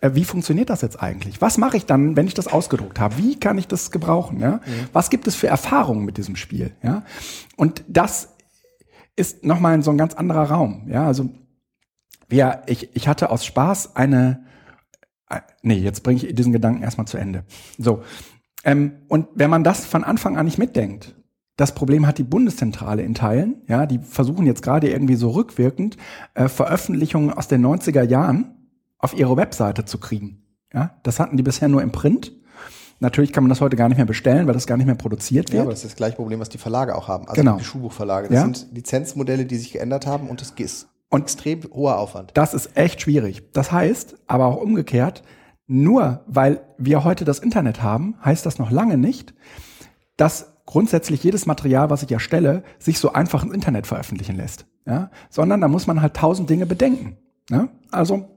äh, wie funktioniert das jetzt eigentlich? Was mache ich dann, wenn ich das ausgedruckt habe? Wie kann ich das gebrauchen? Ja? Was gibt es für Erfahrungen mit diesem Spiel? Ja? Und das ist nochmal so ein ganz anderer Raum. Ja, also wir, ich, ich hatte aus Spaß eine, äh, nee, jetzt bringe ich diesen Gedanken erstmal zu Ende. So. Ähm, und wenn man das von Anfang an nicht mitdenkt, das Problem hat die Bundeszentrale in Teilen, ja, die versuchen jetzt gerade irgendwie so rückwirkend äh, Veröffentlichungen aus den 90er Jahren auf ihre Webseite zu kriegen. Ja, das hatten die bisher nur im Print. Natürlich kann man das heute gar nicht mehr bestellen, weil das gar nicht mehr produziert Ja, wird. aber das ist das gleiche Problem, was die Verlage auch haben. Also Genau. die Schulbuchverlage. Das Ja. sind Lizenzmodelle, die sich geändert haben und das ist Und- extrem hoher Aufwand. Das ist echt schwierig. Das heißt, aber auch umgekehrt, nur weil wir heute das Internet haben, heißt das noch lange nicht, dass grundsätzlich jedes Material, was ich erstelle, sich so einfach ins Internet veröffentlichen lässt. Ja? Sondern da muss man halt tausend Dinge bedenken. Ja? Also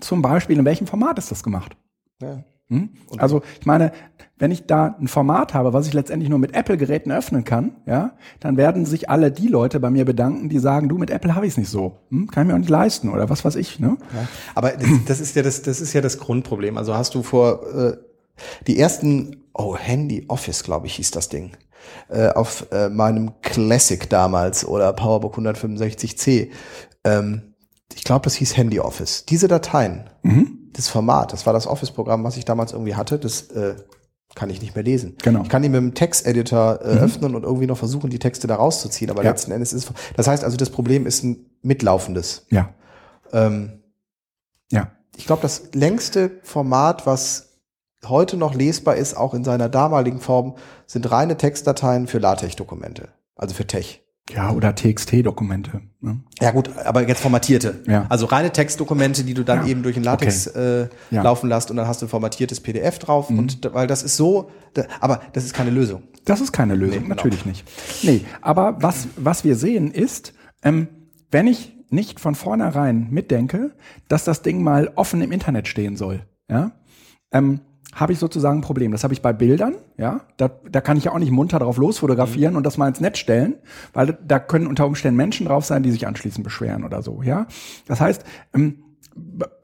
zum Beispiel, in welchem Format ist das gemacht? Ja. Hm? Also ich meine, wenn ich da ein Format habe, was ich letztendlich nur mit Apple-Geräten öffnen kann, ja, dann werden sich alle die Leute bei mir bedanken, die sagen, du mit Apple habe ich es nicht so, hm? kann ich mir auch nicht leisten oder was weiß ich. Ne? Ja. Aber das, das ist ja das, das ist ja das Grundproblem. Also hast du vor äh, die ersten, oh Handy Office, glaube ich, hieß das Ding, äh, auf äh, meinem Classic damals oder PowerBook 165C. Ähm, ich glaube, das hieß Handy Office. Diese Dateien, das Format, das war das Office-Programm, was ich damals irgendwie hatte, das äh, kann ich nicht mehr lesen. Genau. Ich kann die mit dem Texteditor äh, öffnen und irgendwie noch versuchen, die Texte da rauszuziehen, aber Ja. letzten Endes ist es. Das heißt also, das Problem ist ein mitlaufendes. Ja, Ähm, ja. ich glaube, das längste Format, was heute noch lesbar ist, auch in seiner damaligen Form, sind reine Textdateien für LaTeX-Dokumente. Also für Tech. Ja, oder TXT-Dokumente. Ne? Ja gut, aber jetzt formatierte. Ja. Also reine Textdokumente, die du dann Ja. eben durch ein LaTeX äh, Ja. Mhm. laufen lässt und dann hast du ein formatiertes PDF drauf. Und da- weil das ist so, da, aber das ist keine Lösung. Das ist keine Lösung, Nee, genau. natürlich nicht. Nee, aber was, was wir sehen ist, ähm, wenn ich nicht von vornherein mitdenke, dass das Ding mal offen im Internet stehen soll, ja, ähm, habe ich sozusagen ein Problem. Das habe ich bei Bildern, ja. Da, da kann ich ja auch nicht munter drauf losfotografieren und das mal ins Netz stellen, weil da können unter Umständen Menschen drauf sein, die sich anschließend beschweren oder so, ja. Das heißt, ähm,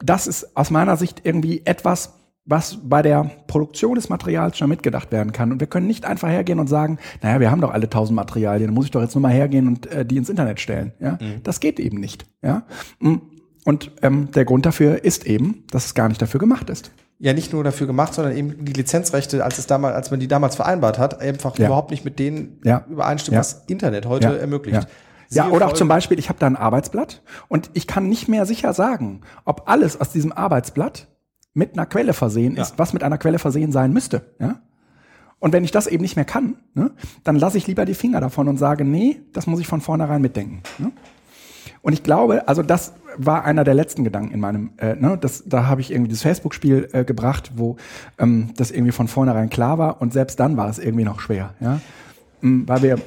das ist aus meiner Sicht irgendwie etwas, was bei der Produktion des Materials schon mitgedacht werden kann. Und wir können nicht einfach hergehen und sagen, naja, wir haben doch alle tausend Materialien, muss ich doch jetzt nur mal hergehen und äh, die ins Internet stellen. Ja, das geht eben nicht. Ja, Mm. und ähm, der Grund dafür ist eben, dass es gar nicht dafür gemacht ist. Ja nicht nur dafür gemacht, sondern eben die Lizenzrechte, als es damals, als man die damals vereinbart hat, einfach Ja. überhaupt nicht mit denen Ja. übereinstimmt, Ja. was Internet heute ermöglicht. Ja. Oder auch zum Beispiel, ich habe da ein Arbeitsblatt und ich kann nicht mehr sicher sagen, ob alles aus diesem Arbeitsblatt mit einer Quelle versehen ist, was mit einer Quelle versehen sein müsste. Ja? Und wenn ich das eben nicht mehr kann, ne, dann lasse ich lieber die Finger davon und sage, nee, das muss ich von vornherein mitdenken. Ne? Und ich glaube, also das war einer der letzten Gedanken in meinem, äh, ne, das, da habe ich irgendwie das Facebook-Spiel äh, gebracht, wo ähm, das irgendwie von vornherein klar war und selbst dann war es irgendwie noch schwer, ja, Mm, weil wir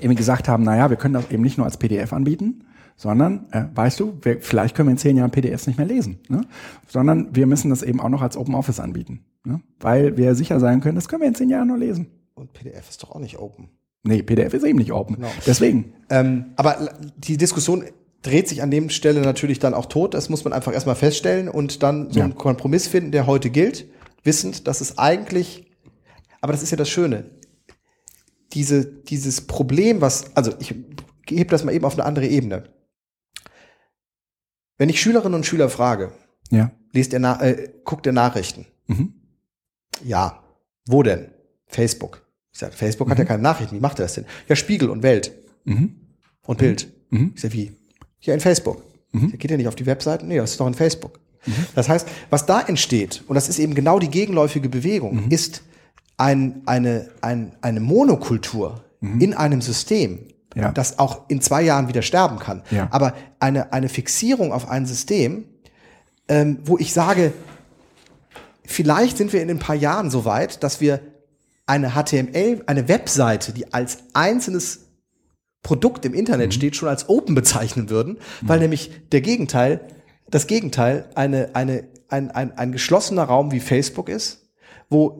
eben gesagt haben, naja, wir können das eben nicht nur als PDF anbieten, sondern, äh, weißt du, wir, vielleicht können wir in zehn Jahren PDFs nicht mehr lesen, ne? sondern wir müssen das eben auch noch als Open Office anbieten, ne? weil wir sicher sein können, das können wir in zehn Jahren noch lesen. Und PDF ist doch auch nicht open. Nee, PDF ist eben nicht open. Genau. Deswegen, Ähm, aber die Diskussion dreht sich an dem Stelle natürlich dann auch tot. Das muss man einfach erstmal feststellen und dann so Ja. einen Kompromiss finden, der heute gilt, wissend, dass es eigentlich, aber das ist ja das Schöne, diese, dieses Problem, was, also ich hebe das mal eben auf eine andere Ebene. Wenn ich Schülerinnen und Schüler frage, ja. lest ihr äh, guckt ihr Nachrichten? Mhm. Ja. Wo denn? Facebook. Ich sage, Facebook hat ja keine Nachrichten. Wie macht er das denn? Ja, Spiegel und Welt Mhm. und Bild. Mhm. Ich sage, wie? Ja, in Facebook. Mhm. Geht ja nicht auf die Webseiten? Nee, das ist doch in Facebook. Das heißt, was da entsteht, und das ist eben genau die gegenläufige Bewegung, Mhm. ist ein, eine, ein, eine Monokultur in einem System, Mhm. Ja. das auch in zwei Jahren wieder sterben kann. Ja. Aber eine, eine Fixierung auf ein System, ähm, wo ich sage, vielleicht sind wir in ein paar Jahren so weit, dass wir eine HTML, eine Webseite, die als einzelnes Produkt im Internet steht, schon als Open bezeichnen würden, weil nämlich der Gegenteil, das Gegenteil eine, eine, ein, ein, ein geschlossener Raum wie Facebook ist, wo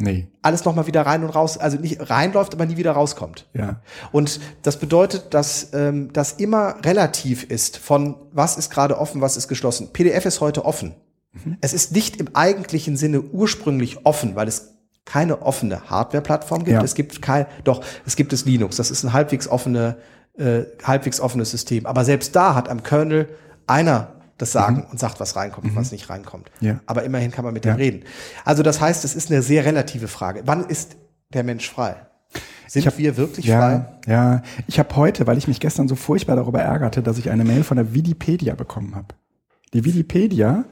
Nee, alles nochmal wieder rein und raus, also nicht reinläuft, aber nie wieder rauskommt. ja. Und das bedeutet, dass ähm, das immer relativ ist von was ist gerade offen, was ist geschlossen. PDF ist heute offen. Es ist nicht im eigentlichen Sinne ursprünglich offen, weil es keine offene Hardware-Plattform gibt. Ja. Es gibt kein, doch, es gibt es Linux. Das ist ein halbwegs offene, äh, halbwegs offenes System. Aber selbst da hat am Kernel einer das Sagen und sagt, was reinkommt und was nicht reinkommt. Ja. Aber immerhin kann man mit Ja. dem reden. Also das heißt, es ist eine sehr relative Frage. Wann ist der Mensch frei? Sind hab- wir wirklich frei? Ja, ja. Ich habe heute, weil ich mich gestern so furchtbar darüber ärgerte, dass ich eine Mail von der Wikipedia bekommen habe. Die Wikipedia,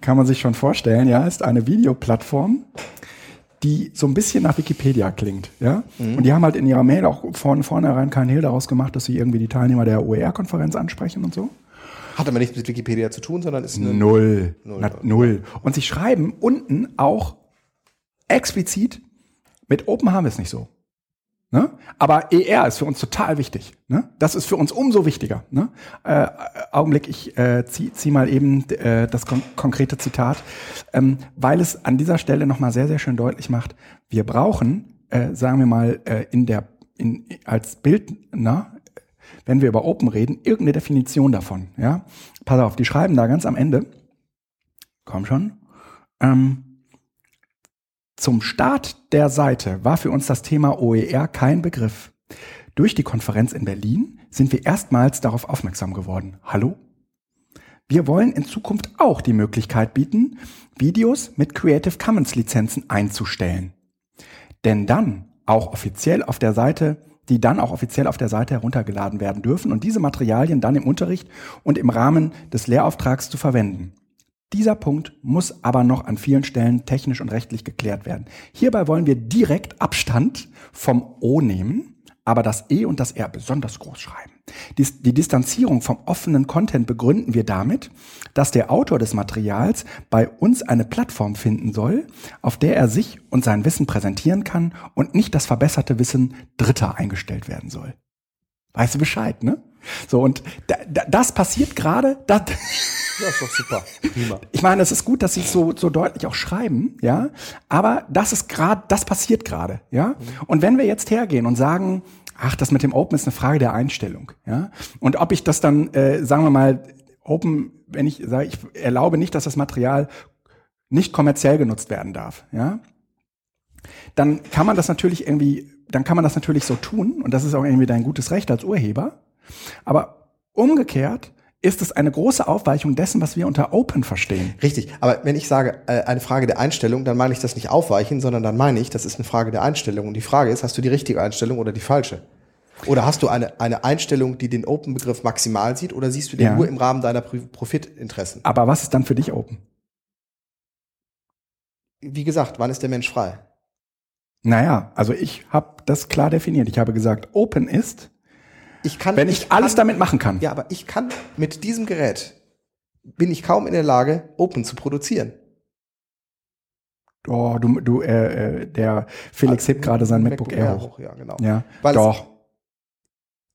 kann man sich schon vorstellen, ja, ist eine Videoplattform, die so ein bisschen nach Wikipedia klingt, ja. Und die haben halt in ihrer Mail auch von vornherein keinen Hehl daraus gemacht, dass sie irgendwie die Teilnehmer der OER-Konferenz ansprechen und so. Hat aber nichts mit Wikipedia zu tun, sondern ist eine. Null. Null. Na, null. Und sie schreiben unten auch explizit, mit Open haben wir es nicht so. Ne? Aber ER ist für uns total wichtig. Ne? Das ist für uns umso wichtiger. Ne? Äh, Augenblick, ich äh, zieh, zieh mal eben äh, das kon konkrete Zitat, ähm, weil es an dieser Stelle nochmal sehr, sehr schön deutlich macht, wir brauchen, äh, sagen wir mal, äh, in der, in, als Bildner, wenn wir über Open reden, irgendeine Definition davon. Ja? Pass auf, die schreiben da ganz am Ende, komm schon, ähm, zum Start der Seite war für uns das Thema OER kein Begriff. Durch die Konferenz in Berlin sind wir erstmals darauf aufmerksam geworden. Hallo? Wir wollen in Zukunft auch die Möglichkeit bieten, Videos mit Creative Commons Lizenzen einzustellen. Denn dann auch offiziell auf der Seite, die dann auch offiziell auf der Seite heruntergeladen werden dürfen und diese Materialien dann im Unterricht und im Rahmen des Lehrauftrags zu verwenden. Dieser Punkt muss aber noch an vielen Stellen technisch und rechtlich geklärt werden. Hierbei wollen wir direkt Abstand vom O nehmen, aber das E und das R besonders groß schreiben. Dies, die Distanzierung vom offenen Content begründen wir damit, dass der Autor des Materials bei uns eine Plattform finden soll, auf der er sich und sein Wissen präsentieren kann und nicht das verbesserte Wissen Dritter eingestellt werden soll. Weißt du Bescheid, ne? So, und da, da, das passiert gerade, das, Ja, ist doch super. Prima. ich meine, es ist gut, dass sie es so, so deutlich auch schreiben, ja. Aber das ist gerade, das passiert gerade, ja. Und wenn wir jetzt hergehen und sagen, ach, das mit dem Open ist eine Frage der Einstellung, ja. Und ob ich das dann, äh, sagen wir mal, Open, wenn ich sage, ich erlaube nicht, dass das Material nicht kommerziell genutzt werden darf, ja. Dann kann man das natürlich irgendwie, dann kann man das natürlich so tun und das ist auch irgendwie dein gutes Recht als Urheber. Aber umgekehrt ist es eine große Aufweichung dessen, was wir unter Open verstehen. Richtig, aber wenn ich sage, äh, eine Frage der Einstellung, dann meine ich das nicht aufweichen, sondern dann meine ich, das ist eine Frage der Einstellung. Und die Frage ist, hast du die richtige Einstellung oder die falsche? Oder hast du eine, eine Einstellung, die den Open-Begriff maximal sieht, oder siehst du den Ja. nur im Rahmen deiner Pro- Profitinteressen? Aber was ist dann für dich Open? Wie gesagt, wann ist der Mensch frei? Naja, also ich habe das klar definiert. Ich habe gesagt, Open ist, Ich kann, wenn ich, alles kann, damit machen kann. Ja, aber ich kann mit diesem Gerät bin ich kaum in der Lage, Open zu produzieren. Oh, du, du, äh, äh, der Felix hebt gerade sein MacBook, Air hoch. Ja, genau. Ja, Weil es- doch.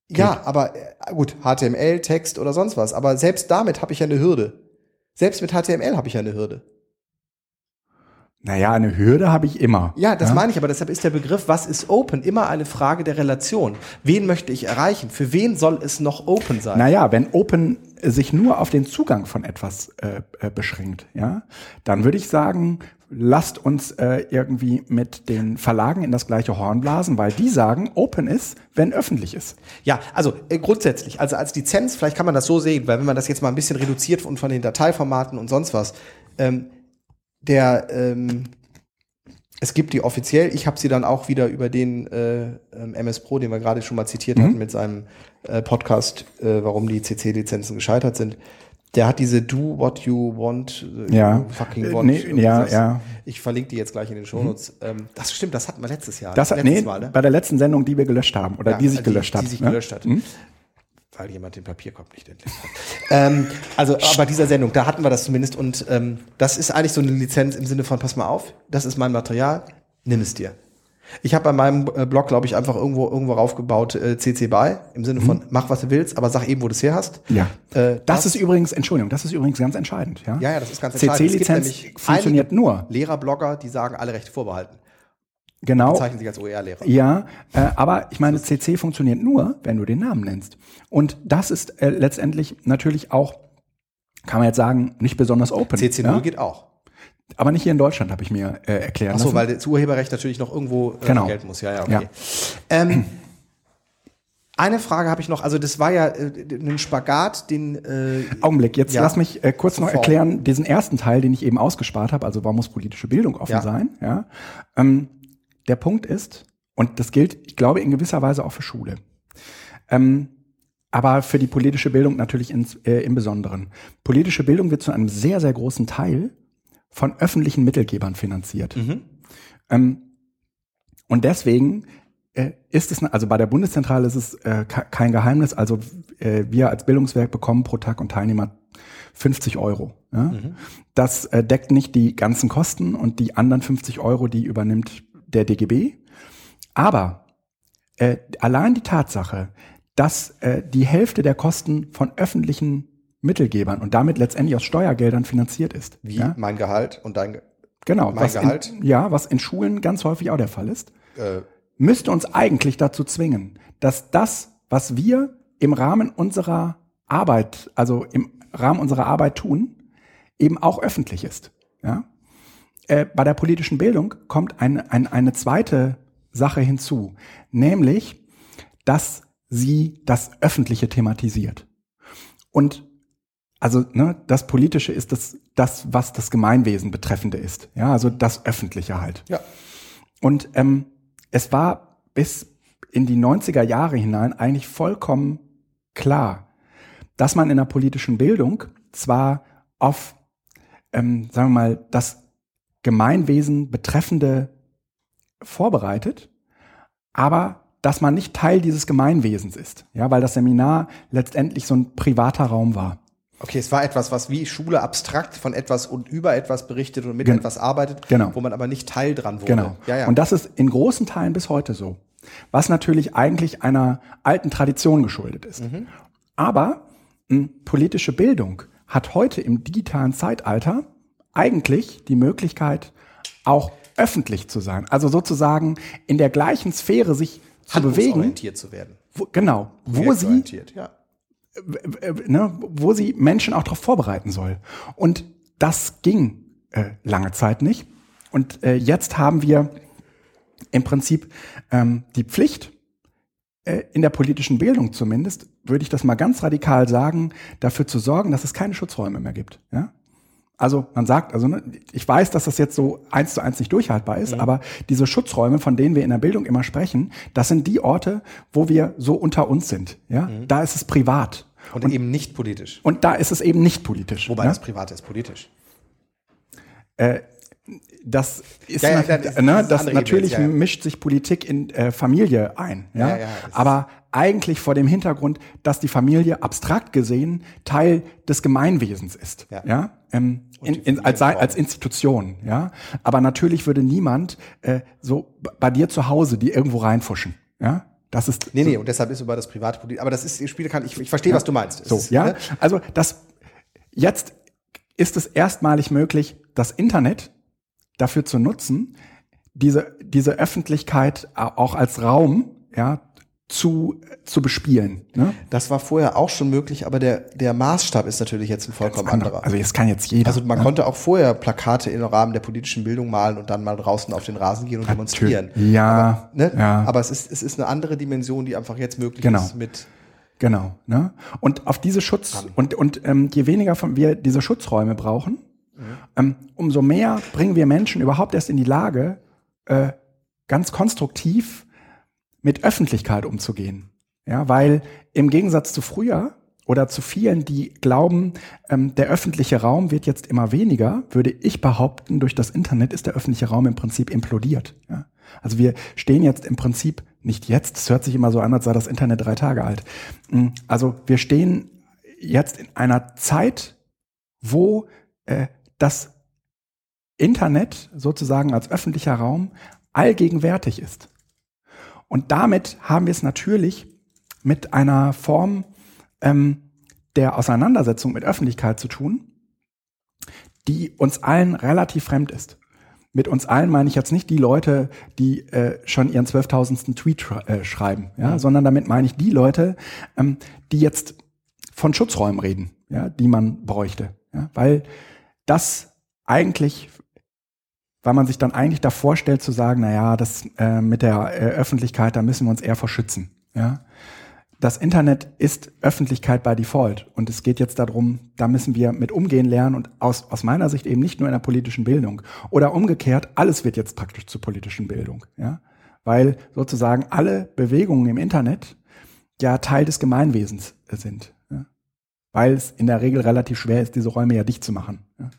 Ja, aber äh, gut, HTML, Text oder sonst was. Aber selbst damit habe ich ja eine Hürde. Selbst mit HTML habe ich ja eine Hürde. Naja, eine Hürde habe ich immer. Ja, das meine ich, aber deshalb ist der Begriff, was ist Open, immer eine Frage der Relation. Wen möchte ich erreichen? Für wen soll es noch Open sein? Naja, wenn Open sich nur auf den Zugang von etwas äh, äh, beschränkt, ja, dann würde ich sagen, lasst uns äh, irgendwie mit den Verlagen in das gleiche Horn blasen, weil die sagen, Open ist, wenn öffentlich ist. Ja, also äh, grundsätzlich, also als Lizenz, vielleicht kann man das so sehen, weil wenn man das jetzt mal ein bisschen reduziert und von den Dateiformaten und sonst was, ähm, der, ähm, es gibt die offiziell, ich habe sie dann auch wieder über den äh, ähm, MS Pro, den wir gerade schon mal zitiert hatten mit seinem äh, Podcast, äh, warum die CC-Lizenzen gescheitert sind. Der hat diese Do What You Want, äh, Ja. you fucking Äh, want. nee, ja, ja. Ich verlinke die jetzt gleich in den Shownotes. Ähm, das stimmt, das hatten wir letztes Jahr. Das hat, letztes nee, Mal, ne? bei der letzten Sendung, die wir gelöscht haben, oder Ja, die sich die, gelöscht hat. Die sich ne? gelöscht hat. Weil jemand den Papierkorb nicht entleert hat. ähm, also bei dieser Sendung, da hatten wir das zumindest und ähm, das ist eigentlich so eine Lizenz im Sinne von, pass mal auf, das ist mein Material, nimm es dir. Ich habe bei meinem äh, Blog, glaube ich, einfach irgendwo irgendwo raufgebaut äh, CC BY im Sinne von mach was du willst, aber sag eben, wo du es her hast. Ja. Äh, Das ist übrigens, Entschuldigung, das ist übrigens ganz entscheidend. Ja, ja, ja, das ist ganz entscheidend. Es gibt CC-Lizenz nämlich funktioniert nur. Lehrer-Blogger, die sagen, alle Rechte vorbehalten. Genau. Bezeichnen sich als OER-Lehrer. Ja, äh, aber ich meine, CC funktioniert nur, wenn du den Namen nennst. Und das ist äh, letztendlich natürlich auch, kann man jetzt sagen, nicht besonders open. CC0 ja? geht auch. Aber nicht hier in Deutschland, habe ich mir äh, erklären Ach so, lassen. weil das Urheberrecht natürlich noch irgendwo äh, Genau. gelten muss. Ja, ja, okay. Ja. Ähm, eine Frage habe ich noch. Also das war ja äh, ein Spagat, den äh, Augenblick, jetzt Ja. lass mich äh, kurz noch Sofort. erklären, diesen ersten Teil, den ich eben ausgespart habe, also warum muss politische Bildung offen Ja. sein, ja. Ähm, der Punkt ist, und das gilt, ich glaube, in gewisser Weise auch für Schule, ähm, aber für die politische Bildung natürlich ins, äh, im Besonderen. Politische Bildung wird zu einem sehr, sehr großen Teil von öffentlichen Mittelgebern finanziert. Ähm, und deswegen äh, ist es, also bei der Bundeszentrale ist es äh, ke- kein Geheimnis, also äh, wir als Bildungswerk bekommen pro Tag und Teilnehmer 50 Euro. Ja? Das äh, deckt nicht die ganzen Kosten und die anderen 50 Euro, die übernimmt der DGB. Aber äh, allein die Tatsache, dass äh, die Hälfte der Kosten von öffentlichen Mittelgebern und damit letztendlich aus Steuergeldern finanziert ist. wie ja? mein Gehalt und dein Ge Genau, mein Gehalt? In, ja, was in Schulen ganz häufig auch der Fall ist, äh, müsste uns eigentlich dazu zwingen, dass das, was wir im Rahmen unserer Arbeit, also im Rahmen unserer Arbeit tun, eben auch öffentlich ist. Ja? Äh, bei der politischen Bildung kommt eine, eine, eine zweite Sache hinzu, nämlich, dass sie das Öffentliche thematisiert. Und also ne, das Politische ist das, das, was das Gemeinwesen betreffende ist. Ja, also das Öffentliche halt. ja. Und ähm, es war bis in die 90er Jahre hinein eigentlich vollkommen klar, dass man in der politischen Bildung zwar auf, ähm, sagen wir mal, das Gemeinwesen betreffende vorbereitet, aber dass man nicht Teil dieses Gemeinwesens ist, ja, weil das Seminar letztendlich so ein privater Raum war. Okay, es war etwas, was wie Schule abstrakt von etwas und über etwas berichtet und mit Gen- etwas arbeitet, Genau. wo man aber nicht Teil dran wurde. Genau. Ja, ja. Und das ist in großen Teilen bis heute so. Was natürlich eigentlich einer alten Tradition geschuldet ist. Aber mh, politische Bildung hat heute im digitalen Zeitalter eigentlich die Möglichkeit, auch öffentlich zu sein. Also sozusagen in der gleichen Sphäre sich zu bewegen. Zu werden. Wo, genau. Wo sie ja. ne, wo sie Menschen auch darauf vorbereiten soll. Und das ging äh, lange Zeit nicht. Und äh, jetzt haben wir im Prinzip ähm, die Pflicht, äh, in der politischen Bildung zumindest, würde ich das mal ganz radikal sagen, dafür zu sorgen, dass es keine Schutzräume mehr gibt. Ja? Also man sagt, also ne, ich weiß, dass das jetzt so eins zu eins nicht durchhaltbar ist, mhm. aber diese Schutzräume, von denen wir in der Bildung immer sprechen, das sind die Orte, wo wir so unter uns sind. Ja, mhm. da ist es privat und, und, eben nicht politisch. Und da ist es eben nicht politisch. Wobei ja? das Private ist politisch. Äh, das ist, ja, ja, das, ne, das, das natürlich Ebene, ja. mischt sich Politik in äh, Familie ein. Ja? Aber eigentlich vor dem Hintergrund, dass die Familie abstrakt gesehen Teil des Gemeinwesens ist. Ja. Ähm, in, in, als, als Institution. Ja. Aber natürlich würde niemand äh, so bei dir zu Hause die irgendwo reinfuschen. Ja. Das ist nee, so. nee, und deshalb ist über das private Politik. Aber das ist, Spiel kann ich, ich verstehe, was du meinst. So, ist, ja. Ne? Also das jetzt ist es erstmalig möglich, das Internet dafür zu nutzen, diese, diese Öffentlichkeit auch als Raum, ja, zu, zu bespielen. Ne? Das war vorher auch schon möglich, aber der, der Maßstab ist natürlich jetzt ein vollkommen anderer. Also jetzt kann jetzt jeder. Also man ne? konnte auch vorher Plakate im Rahmen der politischen Bildung malen und dann mal draußen auf den Rasen gehen und demonstrieren. Ja, aber, ne? ja. aber es ist, es ist eine andere Dimension, die einfach jetzt möglich genau. ist mit Genau. Ne? Und auf diese Schutz und und ähm, je weniger von wir diese Schutzräume brauchen, mhm. ähm, umso mehr bringen wir Menschen überhaupt erst in die Lage, äh, ganz konstruktiv mit Öffentlichkeit umzugehen. Ja, weil im Gegensatz zu früher oder zu vielen, die glauben, ähm, der öffentliche Raum wird jetzt immer weniger, würde ich behaupten, durch das Internet ist der öffentliche Raum im Prinzip implodiert. Ja? Also wir stehen jetzt im Prinzip nicht jetzt, es hört sich immer so an, als sei das Internet drei Tage alt. Mm, also wir stehen jetzt in einer Zeit, wo äh, das Internet sozusagen als öffentlicher Raum allgegenwärtig ist. Und damit haben wir es natürlich mit einer Form ähm, der Auseinandersetzung mit Öffentlichkeit zu tun, die uns allen relativ fremd ist. Mit uns allen meine ich jetzt nicht die Leute, die äh, schon ihren zwölftausendsten Tweet äh, schreiben, ja, mhm. sondern damit meine ich die Leute, ähm, die jetzt von Schutzräumen reden, ja, die man bräuchte, ja, weil das eigentlich weil man sich dann eigentlich davor stellt zu sagen, na ja, das äh, mit der äh, Öffentlichkeit, da müssen wir uns eher verschützen. Ja? Das Internet ist Öffentlichkeit by Default und es geht jetzt darum, da müssen wir mit umgehen lernen und aus, aus meiner Sicht eben nicht nur in der politischen Bildung oder umgekehrt, alles wird jetzt praktisch zur politischen Bildung, ja, weil sozusagen alle Bewegungen im Internet ja Teil des Gemeinwesens sind, ja? weil es in der Regel relativ schwer ist, diese Räume ja dicht zu machen. Ja?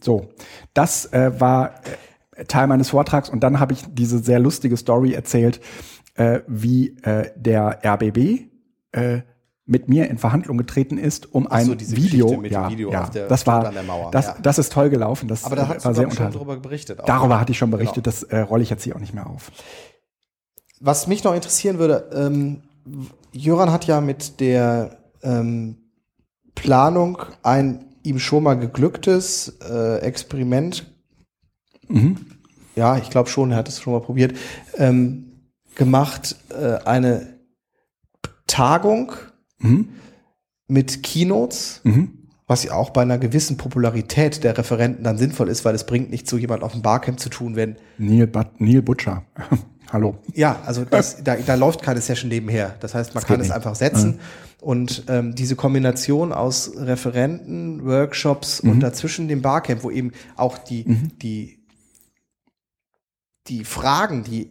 So, das äh, war äh, Teil meines Vortrags und dann habe ich diese sehr lustige Story erzählt, äh, wie äh, der RBB äh, mit mir in Verhandlung getreten ist, um ein so, Video, ja, Video ja, das war, das, ja. das ist toll gelaufen. Das Aber da hast war du sehr schon darüber berichtet. Auch. Darüber hatte ich schon berichtet, genau. das äh, rolle ich jetzt hier auch nicht mehr auf. Was mich noch interessieren würde, ähm, Jöran hat ja mit der ähm, Planung ein ihm schon mal geglücktes äh, Experiment, mhm. ja, ich glaube schon, er hat es schon mal probiert, ähm, gemacht, äh, eine Tagung mhm. mit Keynotes, mhm. was ja auch bei einer gewissen Popularität der Referenten dann sinnvoll ist, weil es bringt nicht so jemand auf dem Barcamp zu tun, wenn Neil, But Neil Butcher. Hallo. Ja, also das, da, da läuft keine Session nebenher. Das heißt, man das kann es einfach setzen. Mhm. Und ähm, diese Kombination aus Referenten, Workshops mhm. und dazwischen dem Barcamp, wo eben auch die, mhm. die, die Fragen, die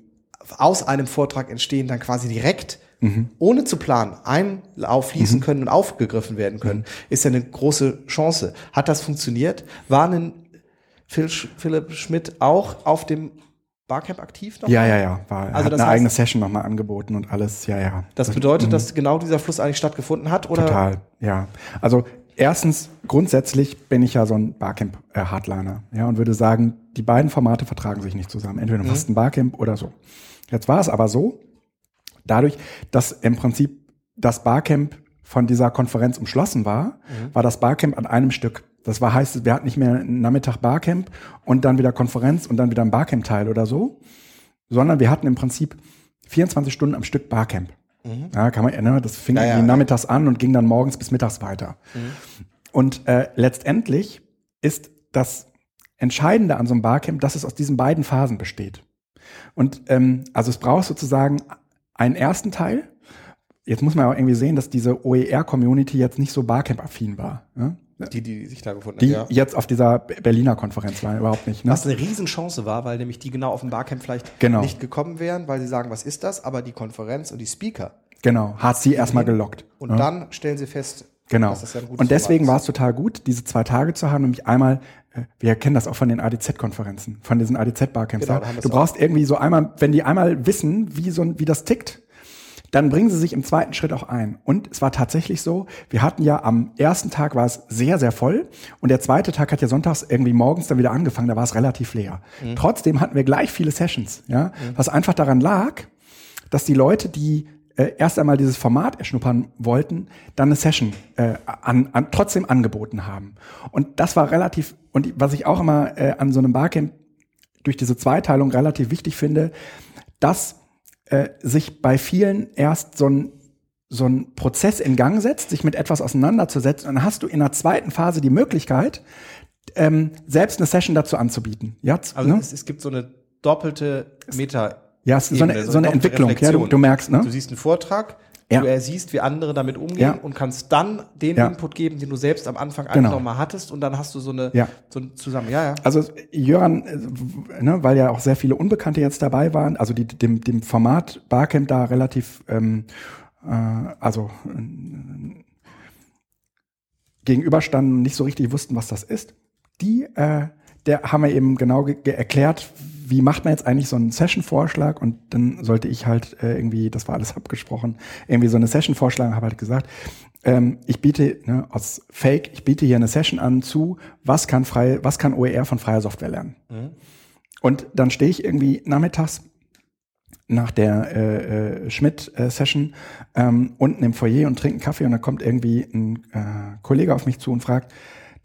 aus einem Vortrag entstehen, dann quasi direkt mhm. ohne zu planen einlauffließen mhm. können und aufgegriffen werden können, mhm. ist ja eine große Chance. Hat das funktioniert? War ein Phil, Philipp Schmidt auch auf dem Barcamp aktiv noch? Ja, ja, ja. War, also hat eine heißt, eigene Session nochmal angeboten und alles, ja, ja. Das bedeutet, das, dass genau dieser Fluss eigentlich stattgefunden hat, oder? Total, ja. Also erstens, grundsätzlich bin ich ja so ein Barcamp-Hardliner, ja, und würde sagen, die beiden Formate vertragen sich nicht zusammen. Entweder du mhm. hast ein Barcamp oder so. Jetzt war es aber so, dadurch, dass im Prinzip das Barcamp von dieser Konferenz umschlossen war, mhm. war das Barcamp an einem Stück. Das war heißt, wir hatten nicht mehr einen Nachmittag Barcamp und dann wieder Konferenz und dann wieder ein Barcamp-Teil oder so, sondern wir hatten im Prinzip 24 Stunden am Stück Barcamp. Mhm. Ja, kann man, ne, das fing ja, ja, nachmittags an und ging dann morgens bis mittags weiter. Mhm. Und äh, letztendlich ist das Entscheidende an so einem Barcamp, dass es aus diesen beiden Phasen besteht. Und ähm, also es braucht sozusagen einen ersten Teil. Jetzt muss man auch irgendwie sehen, dass diese OER-Community jetzt nicht so Barcamp-affin war. Ja? Die, die sich da gefunden Die haben. Ja. jetzt auf dieser Berliner Konferenz waren, überhaupt nicht. Ne? Was eine Riesenchance war, weil nämlich die genau auf dem Barcamp vielleicht Genau. nicht gekommen wären, weil sie sagen, was ist das? Aber die Konferenz und die Speaker. Genau, hat sie erstmal gelockt. Und ja? dann stellen sie fest, Genau. dass das ja ein gutes Und deswegen war es total gut, diese zwei Tage zu haben, nämlich einmal, äh, wir kennen das auch von den ADZ-Konferenzen, von diesen ADZ-Barcamps. Genau, du brauchst irgendwie so einmal, wenn die einmal wissen, wie so ein, wie das tickt, dann bringen sie sich im zweiten Schritt auch ein. Und es war tatsächlich so, wir hatten ja am ersten Tag war es sehr, sehr voll und der zweite Tag hat ja sonntags irgendwie morgens dann wieder angefangen, da war es relativ leer. Mhm. Trotzdem hatten wir gleich viele Sessions, ja, was einfach daran lag, dass die Leute, die äh, erst einmal dieses Format erschnuppern wollten, dann eine Session äh, an, an, trotzdem angeboten haben. Und das war relativ, und was ich auch immer äh, an so einem Barcamp durch diese Zweiteilung relativ wichtig finde, dass äh, sich bei vielen erst so ein so ein Prozess in Gang setzt, sich mit etwas auseinanderzusetzen, und dann hast du in der zweiten Phase die Möglichkeit, ähm, selbst eine Session dazu anzubieten. Ja, Also ne? es, es gibt so eine doppelte Meta. ja es ist so eine, so eine Entwicklung. Ja, du, du merkst, ne? Du siehst einen Vortrag, Ja. du siehst, wie andere damit umgehen Ja. und kannst dann den Ja. Input geben, den du selbst am Anfang Genau. einfach mal hattest und dann hast du so eine so ein zusammen. Ja, ja. Also Jöran, äh, ne, weil ja auch sehr viele Unbekannte jetzt dabei waren, also die dem, dem Format Barcamp da relativ, ähm, äh, also äh, gegenüberstanden, nicht so richtig wussten, was das ist. Die, äh, der haben wir eben genau ge ge erklärt, wie macht man jetzt eigentlich so einen Session-Vorschlag und dann sollte ich halt äh, irgendwie, das war alles abgesprochen, irgendwie so eine Session vorschlagen, habe halt gesagt, ähm, ich biete ne, aus Fake, ich biete hier eine Session an zu, was kann frei, was kann OER von freier Software lernen? Und dann stehe ich irgendwie nachmittags nach der äh, äh, Schmidt-Session ähm, unten im Foyer und trinke einen Kaffee und dann kommt irgendwie ein äh, Kollege auf mich zu und fragt,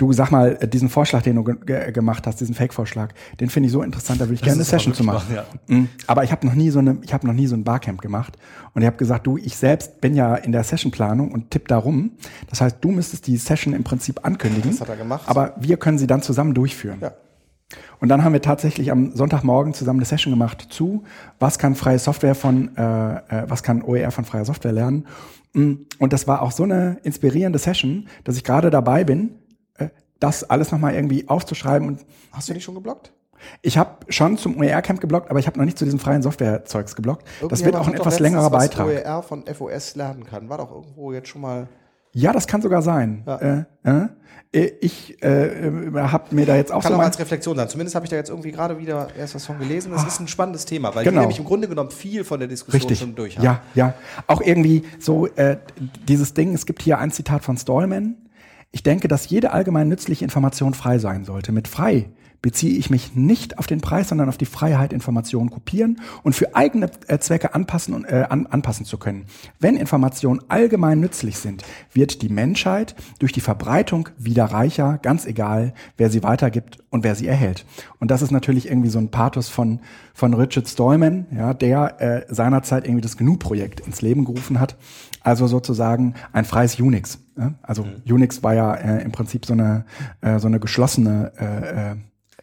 du sag mal, äh, diesen Vorschlag, den du ge ge gemacht hast, diesen Fake-Vorschlag, den finde ich so interessant, da würde ich gerne eine Session zu machen. wahr, Mhm. Aber ich habe noch nie so eine, ich habe noch nie so ein Barcamp gemacht und ich habe gesagt, du, ich selbst bin ja in der Sessionplanung und tipp da rum. Das heißt, du müsstest die Session im Prinzip ankündigen. Das hat er gemacht. Aber wir können sie dann zusammen durchführen. Ja. Und dann haben wir tatsächlich am Sonntagmorgen zusammen eine Session gemacht zu, was kann freie Software von, äh, äh, was kann OER von freier Software lernen. Mm, Und das war auch so eine inspirierende Session, dass ich gerade dabei bin, das alles nochmal irgendwie aufzuschreiben. Und Hast du nicht schon geblockt? ich habe schon zum OER-Camp geblockt, aber ich habe noch nicht zu diesem freien Software-Zeugs geblockt. Das wird auch ein etwas längerer was Beitrag. OER von FOS lernen kann. War doch irgendwo jetzt schon mal. Ja, das kann sogar sein. Ja. Äh, äh, ich äh, habe mir da jetzt auch Kann so auch mal als Reflexion sein. Zumindest habe ich da jetzt irgendwie gerade wieder erst was von gelesen. Das ist ein spannendes Thema, weil Genau. die nämlich im Grunde genommen viel von der Diskussion Richtig. schon durch haben. Ja, ja. Auch irgendwie so äh, dieses Ding, es gibt hier ein Zitat von Stallman. Ich denke, dass jede allgemein nützliche Information frei sein sollte. Mit frei beziehe ich mich nicht auf den Preis, sondern auf die Freiheit, Informationen kopieren und für eigene Zwecke anpassen, und, äh, an, anpassen zu können. Wenn Informationen allgemein nützlich sind, wird die Menschheit durch die Verbreitung wieder reicher, ganz egal, wer sie weitergibt und wer sie erhält. Und das ist natürlich irgendwie so ein Pathos von, von Richard Stallman, ja, der äh, seinerzeit irgendwie das GNU-Projekt ins Leben gerufen hat. Also sozusagen ein freies Unix. Ja? Also Unix war ja äh, im Prinzip so eine, äh, so eine geschlossene äh, äh,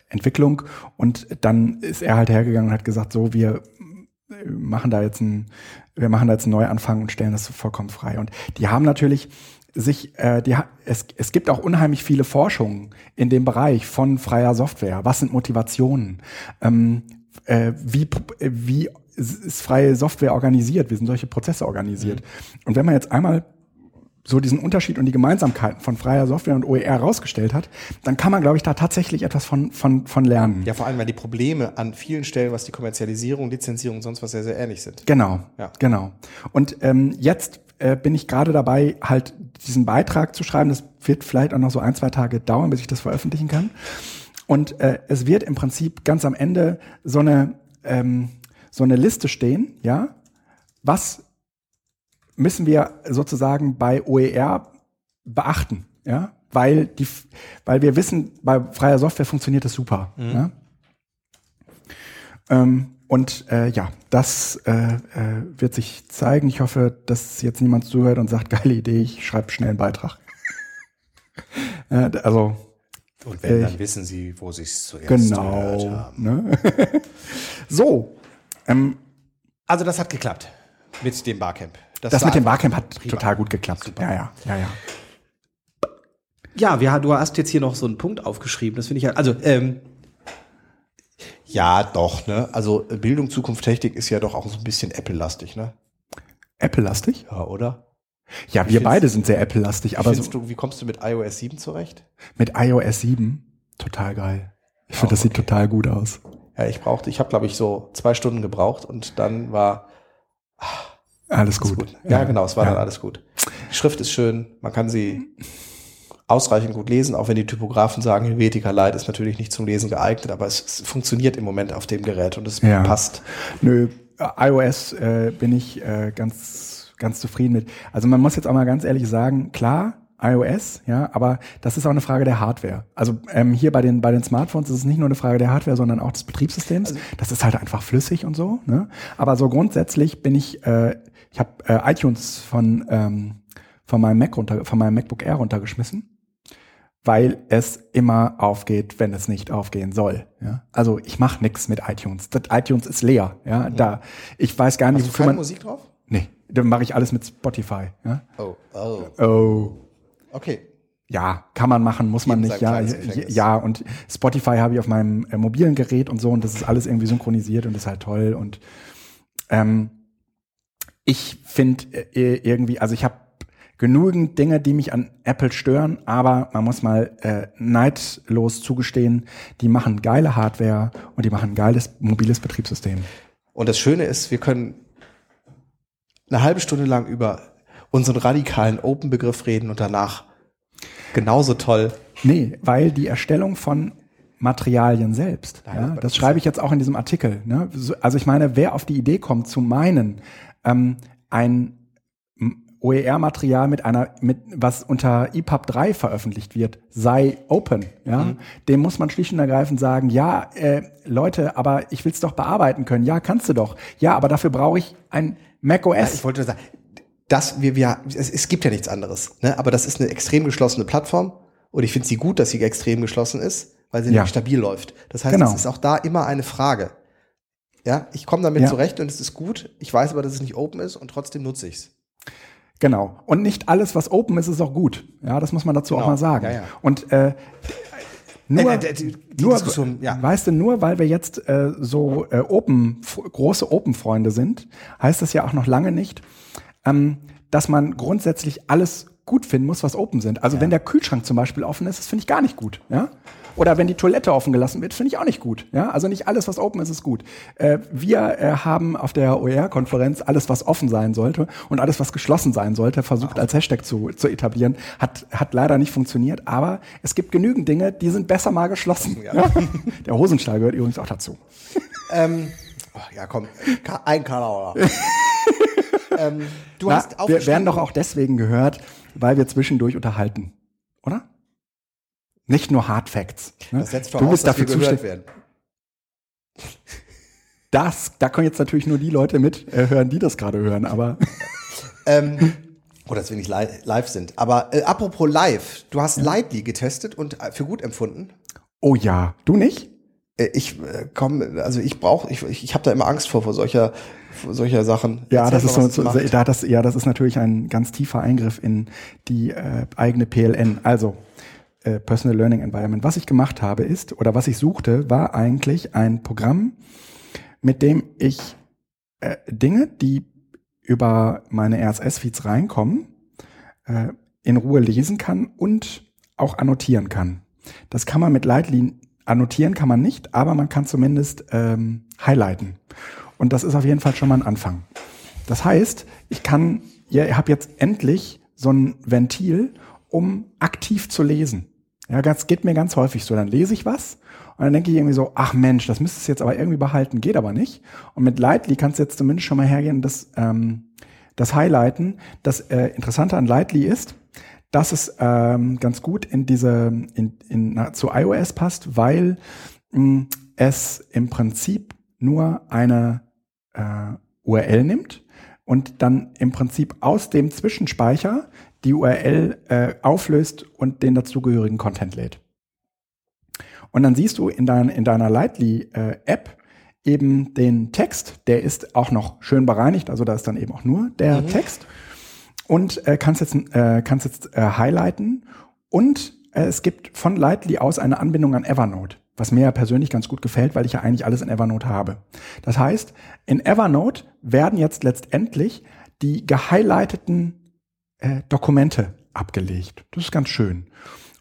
Entwicklung. Und dann ist er halt hergegangen und hat gesagt, so, wir machen da jetzt ein, wir machen da jetzt einen Neuanfang und stellen das vollkommen frei. Und die haben natürlich sich, äh, die, es, es gibt auch unheimlich viele Forschungen in dem Bereich von freier Software. Was sind Motivationen? Ähm, äh, wie, wie ist freie Software organisiert? Wie sind solche Prozesse organisiert? Und wenn man jetzt einmal so diesen Unterschied und die Gemeinsamkeiten von freier Software und OER herausgestellt hat, dann kann man, glaube ich, da tatsächlich etwas von, von, von lernen. Ja, vor allem, weil die Probleme an vielen Stellen, was die Kommerzialisierung, Lizenzierung und sonst was sehr, sehr ähnlich sind. Genau, Ja. genau. Und ähm, jetzt äh, bin ich gerade dabei, halt diesen Beitrag zu schreiben. Das wird vielleicht auch noch so ein, zwei Tage dauern, bis ich das veröffentlichen kann. Und äh, es wird im Prinzip ganz am Ende so eine, ähm, so eine Liste stehen, ja, was müssen wir sozusagen bei OER beachten, ja, weil die, weil wir wissen, bei freier Software funktioniert das super. Ja? Ähm, und äh, ja, das äh, äh, wird sich zeigen. Ich hoffe, dass jetzt niemand zuhört und sagt, geile Idee, ich schreibe schnell einen Beitrag. äh, also Und wenn, Äh, dann wissen sie, wo sie es zuerst gehört genau. haben. Ne? so, ähm, Also das hat geklappt. Mit dem Barcamp. Das, mit dem Barcamp hat prima. total gut geklappt. Super. Ja, ja, ja, ja. Ja, wir, du hast jetzt hier noch so einen Punkt aufgeschrieben. Das finde ich ja, also, ähm, ja, doch, ne? Also Bildung, Zukunft, Technik ist ja doch auch so ein bisschen Apple-lastig, ne? Apple-lastig? Ja, oder? Ja, Wie wir beide sind sehr Apple-lastig, aber so du, wie kommst du mit iOS 7 zurecht? mit iOS 7 total geil. Ich finde, Auch das sieht okay. total gut aus. Ja, ich brauchte, ich habe, glaube ich, so zwei Stunden gebraucht und dann war Alles es gut. gut. Ja, genau, es war ja. dann alles gut. Die Schrift ist schön, man kann sie ausreichend gut lesen, auch wenn die Typografen sagen, Helvetica Light ist natürlich nicht zum Lesen geeignet, aber es, es funktioniert im Moment auf dem Gerät und es Ja. passt. Nö, iOS äh, bin ich äh, ganz, ganz zufrieden mit. Also man muss jetzt auch mal ganz ehrlich sagen, klar, iOS, ja, aber das ist auch eine Frage der Hardware. Also ähm, hier bei den bei den Smartphones ist es nicht nur eine Frage der Hardware, sondern auch des Betriebssystems. das ist halt einfach flüssig und so. Ne? Aber so grundsätzlich bin ich, äh, ich habe äh, iTunes von ähm, von meinem Mac runter, von meinem MacBook Air runtergeschmissen weil es immer aufgeht, wenn es nicht aufgehen soll. Ja? Also ich mache nichts mit iTunes. Das iTunes ist leer. Ja, da ich weiß gar nicht, Hast du keine man. Musik drauf? Nee, dann mache ich alles mit Spotify. Ja? Oh, oh. Oh, Okay. ja, kann man machen, muss man nicht. Ja, ja, und Spotify habe ich auf meinem äh, mobilen Gerät und so und das ist alles irgendwie synchronisiert und das ist halt toll und ähm, ich finde äh, irgendwie, also ich habe genügend Dinge, die mich an Apple stören, aber man muss mal äh, neidlos zugestehen, die machen geile Hardware und die machen ein geiles mobiles Betriebssystem. Und das Schöne ist, wir können eine halbe Stunde lang über unseren radikalen Open-Begriff reden und danach genauso toll. Nee, weil die Erstellung von Materialien selbst, Nein, ja, das schreibe ich jetzt auch in diesem Artikel. Ne? So- Also ich meine, wer auf die Idee kommt zu meinen, ähm, ein OER-Material mit einer, mit was unter EPUB 3 veröffentlicht wird, sei open, ja, Mhm. dem muss man schlicht und ergreifend sagen, ja, äh, Leute, aber ich will es doch bearbeiten können. Ja, kannst du doch. Ja, aber dafür brauche ich ein Mac OS. Ich wollte nur sagen, das, wir, wir, es, es gibt ja nichts anderes. Ne? Aber das ist eine extrem geschlossene Plattform und ich finde sie gut, dass sie extrem geschlossen ist, weil sie Ja. nämlich stabil läuft. Das heißt, Genau. es ist auch da immer eine Frage. Ja, ich komme damit Ja. zurecht und es ist gut. Ich weiß aber, dass es nicht open ist und trotzdem nutze ich's. Genau. Und nicht alles, was open ist, ist auch gut. Ja, das muss man dazu Genau. auch mal sagen. Ja, ja. Und äh, nur, Äh, äh, die- die nur ja. weißt du, nur weil wir jetzt äh, so äh, open, große Open-Freunde sind, heißt das ja auch noch lange nicht, ähm, dass man grundsätzlich alles gut finden muss, was open sind. Also wenn der Kühlschrank zum Beispiel offen ist, das finde ich gar nicht gut. Ja? Oder wenn die Toilette offen gelassen wird, finde ich auch nicht gut. Ja? Also nicht alles, was open ist, ist gut. Äh, wir äh, haben auf der OER-Konferenz alles, was offen sein sollte und alles, was geschlossen sein sollte, versucht als Hashtag zu, zu etablieren. Hat, hat leider nicht funktioniert, aber es gibt genügend Dinge, die sind besser mal geschlossen. Ja. Ja? Der Hosenstall gehört übrigens auch dazu. Ähm, oh, ja, komm, ein Karlauer. ähm, du Na, hast wir aufgeschrieben- werden doch auch deswegen gehört, weil wir zwischendurch unterhalten. Oder? Nicht nur Hard Facts. Ne? Das setzt du voraus, bist dass dafür wir gehört werden. Das, da können jetzt natürlich nur die Leute mit äh, hören, die das gerade hören, aber Ähm, oh, dass wir nicht li live sind. Aber äh, apropos live, du hast Lightly getestet und äh, für gut empfunden. oh ja, du nicht? Äh, ich äh, komm, also ich brauche, ich, ich, habe da immer Angst vor, vor solcher, vor solcher Sachen. Ja, Erzähl das ist mal, so, was so macht. da das, ja, das ist natürlich ein ganz tiefer Eingriff in die äh, eigene PLN. Also äh, Personal Learning Environment. Was ich gemacht habe ist, oder was ich suchte, war eigentlich ein Programm, mit dem ich äh, Dinge, die über meine RSS-Feeds reinkommen, äh, in Ruhe lesen kann und auch annotieren kann. Das kann man mit Lightly annotieren kann man nicht, aber man kann zumindest ähm, highlighten. Und das ist auf jeden Fall schon mal ein Anfang. Das heißt, ich kann, ja, ich habe jetzt endlich so ein Ventil, um aktiv zu lesen. Ja, das geht mir ganz häufig so. Dann lese ich was und dann denke ich irgendwie so, ach Mensch, das müsstest du jetzt aber irgendwie behalten, geht aber nicht. Und mit Lightly kannst du jetzt zumindest schon mal hergehen und das, ähm, das highlighten. Das äh, Interessante an Lightly ist, dass es ähm, ganz gut in diese in, in, na, zu iOS passt, weil mh, es im Prinzip nur eine äh, URL nimmt und dann im Prinzip aus dem Zwischenspeicher die URL äh, auflöst und den dazugehörigen Content lädt. Und dann siehst du in, dein, in deiner Lightly-App eben den Text, der ist auch noch schön bereinigt, also da ist dann eben auch nur der Mhm. Text und äh, kannst jetzt äh, kannst jetzt äh, highlighten und äh, es gibt von Lightly aus eine Anbindung an Evernote, was mir ja persönlich ganz gut gefällt, weil ich ja eigentlich alles in Evernote habe. Das heißt, in Evernote werden jetzt letztendlich die gehighlighteten äh, Dokumente abgelegt. Das ist ganz schön.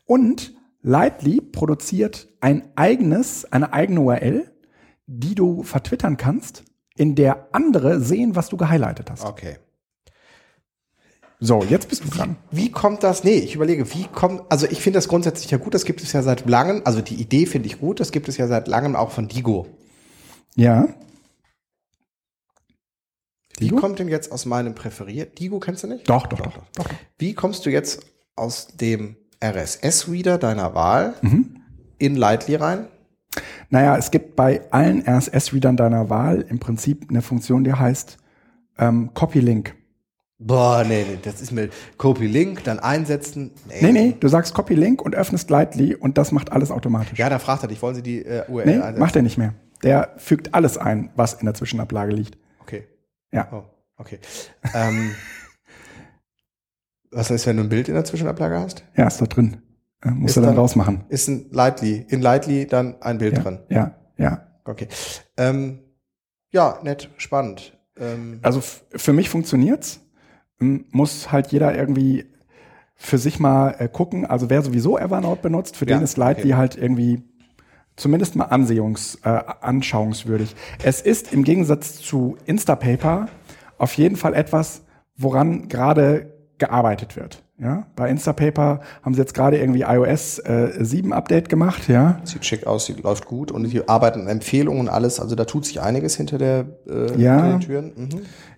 Und Lightly produziert ein eigenes, eine eigene URL, die du vertwittern kannst, in der andere sehen, was du gehighlightet hast. Okay. So, jetzt bist du dran. Wie kommt das? Nee, ich überlege, wie kommt, also ich finde das grundsätzlich ja gut, das gibt es ja seit langem, also die Idee finde ich gut, das gibt es ja seit langem auch von Digo. Ja. Wie Digo? kommt denn jetzt aus meinem präferiert? Digo kennst du nicht? Doch, doch, doch, doch. doch. Wie kommst du jetzt aus dem RSS-Reader deiner Wahl Mhm. in Lightly rein? Naja, es gibt bei allen RSS-Readern deiner Wahl im Prinzip eine Funktion, die heißt ähm, Copy-Link. Boah, nee, nee, das ist mir Copy-Link, dann einsetzen. Nee, nee, du sagst Copy-Link und öffnest Lightly und das macht alles automatisch. Ja, da fragt er dich, wollen Sie die äh, URL nee, einsetzen? macht er nicht mehr. Der fügt alles ein, was in der Zwischenablage liegt. Okay. Ja. Oh, okay. ähm, was heißt, wenn du ein Bild in der Zwischenablage hast? Ja, ist da drin. Äh, musst Ist du dann, dann- rausmachen. Ist ein Lightly, in Lightly dann ein Bild Ja, drin. ja, ja. Okay. Ähm, ja, nett, spannend. Ähm, Also für mich funktioniert's. Muss halt jeder irgendwie für sich mal äh, gucken. Also wer sowieso Evernote benutzt, für Ja, den ist Lightly okay. halt irgendwie zumindest mal ansehungs, äh, anschauungswürdig. Es ist im Gegensatz zu Instapaper auf jeden Fall etwas, woran gerade gearbeitet wird. Ja, bei Instapaper haben sie jetzt gerade irgendwie iOS äh, 7 Update gemacht, ja. sieht schick aus, sieht, läuft gut und die arbeiten an Empfehlungen und alles. Also da tut sich einiges hinter der äh, Ja. hinter den Türen. Mhm.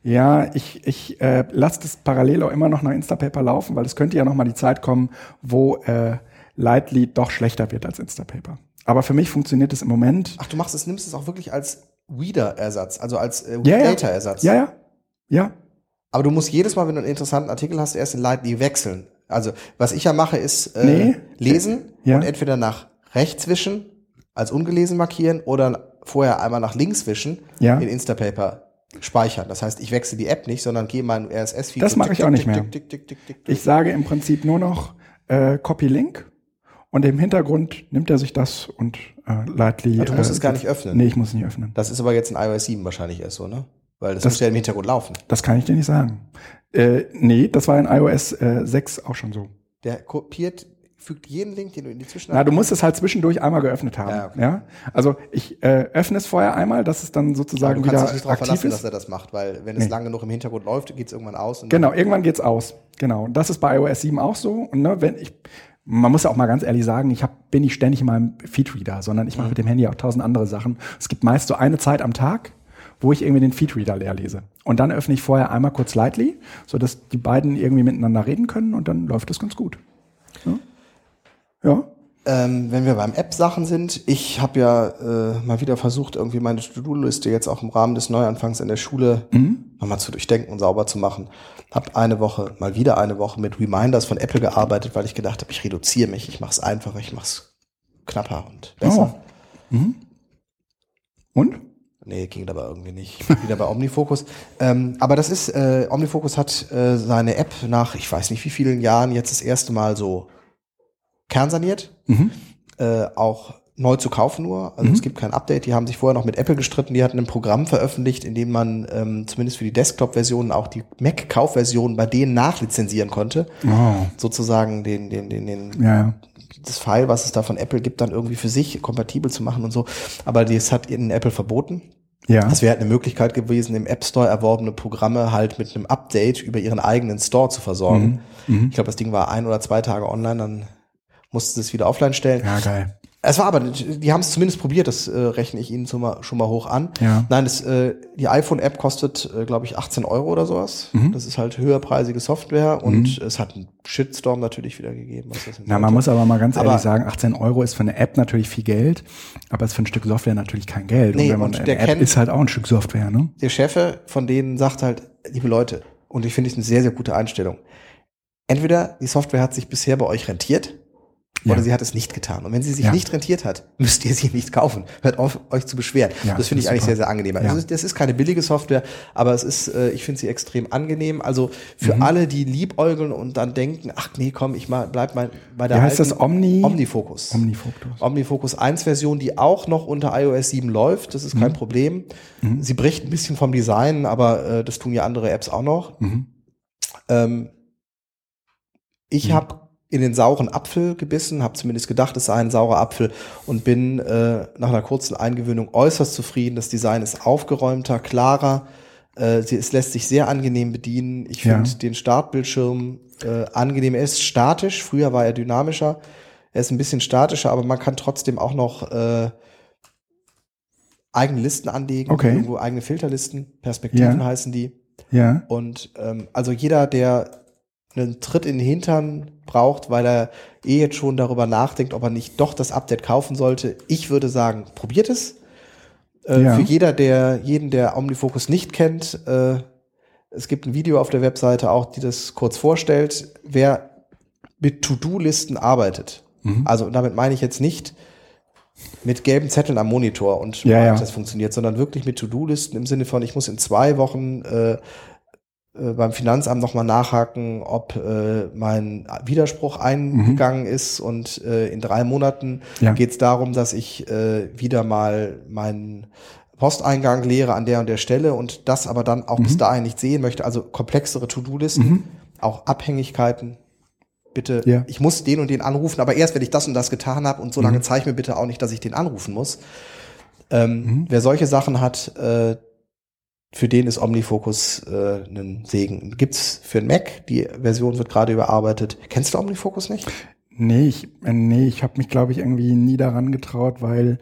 Ja, ich, ich äh, lasse das parallel auch immer noch nach Instapaper laufen, weil es könnte ja noch mal die Zeit kommen, wo äh, Lightly doch schlechter wird als Instapaper. Aber für mich funktioniert es im Moment. Ach, du machst es, nimmst es auch wirklich als Reader-Ersatz, also als äh. Data-Ersatz. Ja, ja, ja. Aber du musst jedes Mal, wenn du einen interessanten Artikel hast, erst in Lightly wechseln. Also, was ich ja mache, ist äh, Nee. lesen Ja. und entweder nach rechts wischen, als ungelesen markieren oder vorher einmal nach links wischen, Ja. in Instapaper speichern. Das heißt, ich wechsle die App nicht, sondern gehe in meinen RSS-Feed. Das mache ich auch nicht mehr. Ich sage im Prinzip nur noch äh, Copy-Link und im Hintergrund nimmt er sich das und äh, Lightly. Ah, du musst äh, es gar nicht öffnen. Nee, ich muss es nicht öffnen. Das ist aber jetzt in iOS 7 wahrscheinlich erst so, ne? Weil das, Das- muss ja im Hintergrund laufen. Das kann ich dir nicht sagen. Äh, nee, das war in iOS äh, 6 auch schon so. Der kopiert, fügt jeden Link, den du in die Zwischen Na, du musst es halt zwischendurch einmal geöffnet haben. Ja, Ja, okay. Also ich äh, öffne es vorher einmal, dass es dann sozusagen du kannst wieder dich nicht darauf aktiv verlassen, ist. dass er das macht, weil wenn es Nee. lang genug im Hintergrund läuft, geht es irgendwann aus. Und Genau, irgendwann geht's aus. Genau. Das ist bei iOS 7 auch so. Und ne, wenn ich, man muss ja auch mal ganz ehrlich sagen, ich hab, bin nicht ständig in meinem Feedreader, sondern ich Mhm. mache mit dem Handy auch tausend andere Sachen. Es gibt meist so eine Zeit am Tag, wo ich irgendwie den Feedreader leer lese. Und dann öffne ich vorher einmal kurz Lightly, sodass die beiden irgendwie miteinander reden können und dann läuft das ganz gut. Ja. ja. Ähm, wenn wir beim App-Sachen sind, ich habe ja äh, mal wieder versucht, irgendwie meine To-Do-Liste jetzt auch im Rahmen des Neuanfangs in der Schule nochmal zu durchdenken und sauber zu machen. Hab eine Woche, mal wieder eine Woche mit Reminders von Apple gearbeitet, weil ich gedacht habe, ich reduziere mich, ich mache es einfacher, ich mache es knapper und besser. Oh. Mhm. Und? Nee, ging aber irgendwie nicht. Ich bin wieder bei Omnifocus. Ähm, aber das ist, äh, Omnifocus hat äh, seine App nach, ich weiß nicht wie vielen Jahren, jetzt das erste Mal so kernsaniert. Mhm. Äh, auch neu zu kaufen nur. Also es gibt kein Update. Die haben sich vorher noch mit Apple gestritten. Die hatten ein Programm veröffentlicht, in dem man ähm, zumindest für die Desktop-Versionen auch die Mac-Kaufversionen bei denen nachlizenzieren konnte. Oh. Sozusagen den, den, den, den Ja, ja. das File, was es da von Apple gibt, dann irgendwie für sich kompatibel zu machen und so. Aber das hat ihnen Apple verboten. Ja. Das wäre halt eine Möglichkeit gewesen, im App Store erworbene Programme halt mit einem Update über ihren eigenen Store zu versorgen. Mhm. Ich glaube, das Ding war ein oder zwei Tage online, dann mussten sie es wieder offline stellen. Ja, geil. Es war aber, die haben es zumindest probiert, das äh, rechne ich ihnen schon mal, schon mal hoch an. Ja. Nein, das, äh, die iPhone-App kostet, äh, glaube ich, 18 Euro oder sowas. Mhm. Das ist halt höherpreisige Software und es hat einen Shitstorm natürlich wieder gegeben. Na, man muss aber mal ganz Aber- ehrlich sagen, 18 Euro ist für eine App natürlich viel Geld, aber ist für ein Stück Software natürlich kein Geld. Nee, und wenn man und eine der App kennt- ist halt auch ein Stück Software, ne? der Chefe von denen sagt halt, liebe Leute, und ich finde es eine sehr, sehr gute Einstellung. Entweder die Software hat sich bisher bei euch rentiert Oder Ja. sie hat es nicht getan. Und wenn sie sich Ja. nicht rentiert hat, müsst ihr sie nicht kaufen. Hört auf, euch zu beschweren. Ja, das finde ich eigentlich super. sehr, sehr angenehm. Also das ist keine billige Software, aber es ist, äh, ich finde sie extrem angenehm. Also für Mhm. alle, die liebäugeln und dann denken, ach nee, komm, ich mal, bleib mal bei der Wie heißt das? Omni? Omnifocus. Omnifocus. Omnifocus 1 Version, die auch noch unter iOS 7 läuft. Das ist Mhm. kein Problem. Sie bricht ein bisschen vom Design, aber äh, das tun ja andere Apps auch noch. Mhm. Ähm, ich Mhm. habe in den sauren Apfel gebissen, habe zumindest gedacht, es sei ein saurer Apfel und bin äh, nach einer kurzen Eingewöhnung äußerst zufrieden. Das Design ist aufgeräumter, klarer. Äh, sie, es lässt sich sehr angenehm bedienen. Ich Ja. finde den Startbildschirm äh, angenehm. Er ist statisch. Früher war er dynamischer. Er ist ein bisschen statischer, aber man kann trotzdem auch noch äh, eigene Listen anlegen, Okay. irgendwo eigene Filterlisten, Perspektiven Ja. heißen die. Ja. Und ähm, also jeder, der einen Tritt in den Hintern braucht, weil er eh jetzt schon darüber nachdenkt, ob er nicht doch das Update kaufen sollte, ich würde sagen, probiert es. Äh, Ja. Für jeder, der jeden, der OmniFocus nicht kennt, äh, es gibt ein Video auf der Webseite auch, die das kurz vorstellt, wer mit To-Do-Listen arbeitet. Mhm. Also damit meine ich jetzt nicht mit gelben Zetteln am Monitor und Ja, ja. das funktioniert, sondern wirklich mit To-Do-Listen im Sinne von, ich muss in zwei Wochen äh, beim Finanzamt nochmal nachhaken, ob äh, mein Widerspruch eingegangen ist und äh, in drei Monaten Mhm. Ja. geht es darum, dass ich äh, wieder mal meinen Posteingang leere an der und der Stelle und das aber dann auch bis Mhm. dahin nicht sehen möchte, also komplexere To-Do-Listen, auch Abhängigkeiten. Bitte, Ja. ich muss den und den anrufen, aber erst wenn ich das und das getan habe und so Mhm. lange zeig mir bitte auch nicht, dass ich den anrufen muss. Ähm, Mhm. Wer solche Sachen hat, äh, für den ist OmniFocus äh, ein Segen. Gibt's für den Mac, die Version wird gerade überarbeitet. Kennst du OmniFocus nicht? Nee, ich, äh, nee, ich habe mich, glaube ich, irgendwie nie daran getraut, weil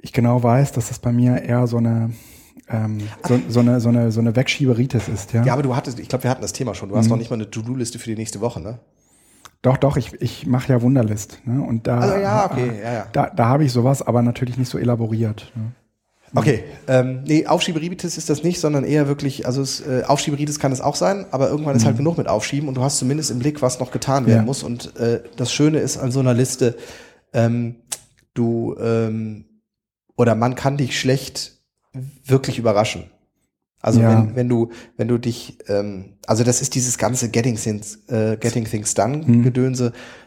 ich genau weiß, dass das bei mir eher so eine, ähm, so, so eine, so eine, so eine Wegschieberitis ist, ja. Ja, aber du hattest, ich glaube, wir hatten das Thema schon. Du Mhm. hast noch nicht mal eine To-Do-Liste für die nächste Woche, ne? Doch, doch, ich, ich mache ja Wunderlist, ne? Und da, Also ja, okay, ja, ja. da, da habe ich sowas, aber natürlich nicht so elaboriert. Ne? Okay, ähm, nee, Aufschieberitis ist das nicht, sondern eher wirklich, also es, äh, Aufschieberitis kann es auch sein, aber irgendwann ist halt genug mit Aufschieben und du hast zumindest im Blick, was noch getan werden Mhm. Ja. muss. Und äh, das Schöne ist an so einer Liste, ähm, du ähm, oder man kann dich schlecht wirklich überraschen. Also Ja. wenn, wenn du, wenn du dich, ähm, also das ist dieses ganze Getting Things, äh, Getting Things Done Mhm.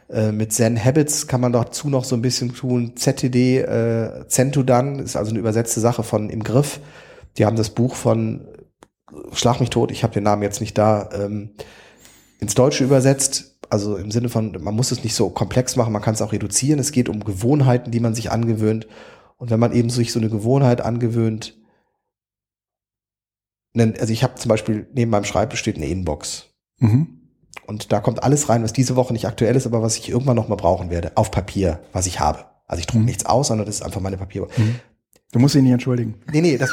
Äh, mit Zen Habits kann man dazu noch so ein bisschen tun. ZTD, äh, Zen to Done ist also eine übersetzte Sache von Im Griff. Die haben das Buch von Schlag mich tot, ich habe den Namen jetzt nicht da, ähm, ins Deutsche übersetzt. Also im Sinne von, man muss es nicht so komplex machen, man kann es auch reduzieren. Es geht um Gewohnheiten, die man sich angewöhnt. Und wenn man eben sich so eine Gewohnheit angewöhnt, also ich habe zum Beispiel neben meinem Schreibtisch steht eine Inbox. Mhm. Und da kommt alles rein, was diese Woche nicht aktuell ist, aber was ich irgendwann noch mal brauchen werde, auf Papier, was ich habe. Also ich drucke Mhm. nichts aus, sondern das ist einfach meine Papier. Du musst ihn nicht entschuldigen. Nee, nee, das,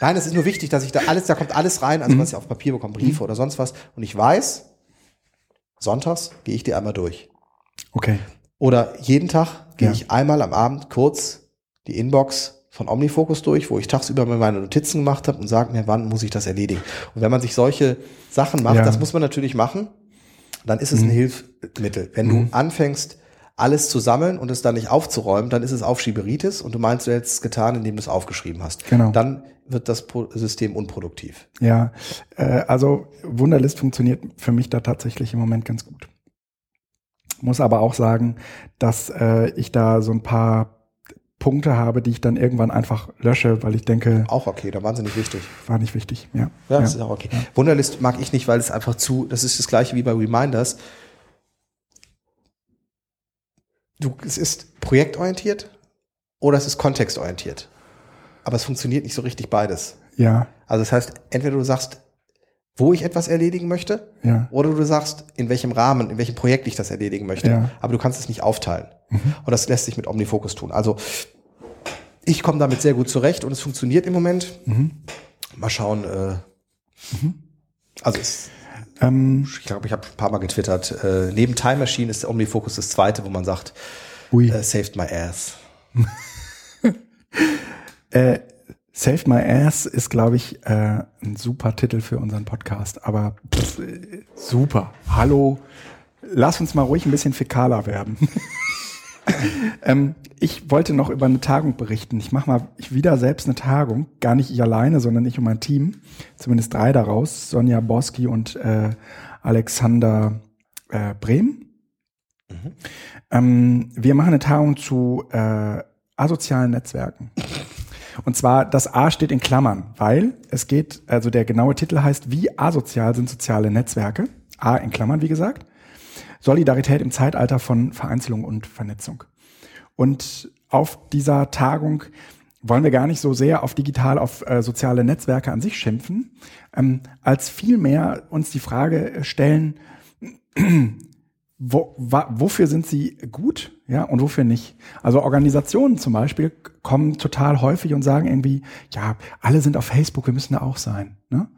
nein, es ist nur wichtig, dass ich da alles, da kommt alles rein, Mhm. also was ich auf Papier bekomme, Briefe oder sonst was. Und ich weiß, sonntags gehe ich die einmal durch. Okay. Oder jeden Tag gehe Ja. ich einmal am Abend kurz die Inbox von Omnifocus durch, wo ich tagsüber mir meine Notizen gemacht habe und sage mir, wann muss ich das erledigen. Und wenn man sich solche Sachen macht, Ja. Mhm. das muss man natürlich machen, dann ist es ein Hilfsmittel. Wenn du anfängst, alles zu sammeln und es dann nicht aufzuräumen, dann ist es Aufschieberitis und du meinst, du hättest es getan, indem du es aufgeschrieben hast. Genau. Dann wird das System unproduktiv. Ja, äh, also Wunderlist funktioniert für mich da tatsächlich im Moment ganz gut. Muss aber auch sagen, dass äh, ich da so ein paar Punkte habe, die ich dann irgendwann einfach lösche, weil ich denke, Auch okay, da wahnsinnig wichtig. war nicht wichtig. Ja, Ja, das ist auch okay. Wunderlist mag ich nicht, weil es einfach zu, das ist das gleiche wie bei Reminders. Du, es ist projektorientiert oder es ist kontextorientiert. Aber es funktioniert nicht so richtig beides. ja, Also das heißt, entweder du sagst, wo ich etwas erledigen möchte, ja, oder du sagst, in welchem Rahmen, in welchem Projekt ich das erledigen möchte. Ja. Aber du kannst es nicht aufteilen. Und das lässt sich mit OmniFocus tun. Also ich komme damit sehr gut zurecht und es funktioniert im Moment. Mal schauen. Äh, Also es, ähm, ich glaube, ich habe ein paar Mal getwittert. Äh, neben Time Machine ist der OmniFocus das zweite, wo man sagt, ui. äh, saved my ass. Äh, Save My Ass ist, glaube ich, äh, ein super Titel für unseren Podcast. Aber pff, super. Hallo. lass uns mal ruhig ein bisschen fäkaler werden. ähm, ich wollte noch über eine Tagung berichten. Ich mache mal wieder selbst eine Tagung. Gar nicht ich alleine, sondern ich und mein Team. Zumindest drei daraus. Sonja Borski und äh, Alexander äh, Brehm. Mhm. Ähm, wir machen eine Tagung zu äh, asozialen Netzwerken. Und zwar, das A steht in Klammern, weil es geht, also der genaue Titel heißt, wie asozial sind soziale Netzwerke? A in Klammern, wie gesagt. Solidarität im Zeitalter von Vereinzelung und Vernetzung. Und auf dieser Tagung wollen wir gar nicht so sehr auf digital, auf äh, soziale Netzwerke an sich schimpfen, ähm, als vielmehr uns die Frage stellen, wo, wa, wofür sind sie gut, ja, und wofür nicht? Also Organisationen zum Beispiel kommen total häufig und sagen irgendwie, ja, alle sind auf Facebook, wir müssen da auch sein. Ne?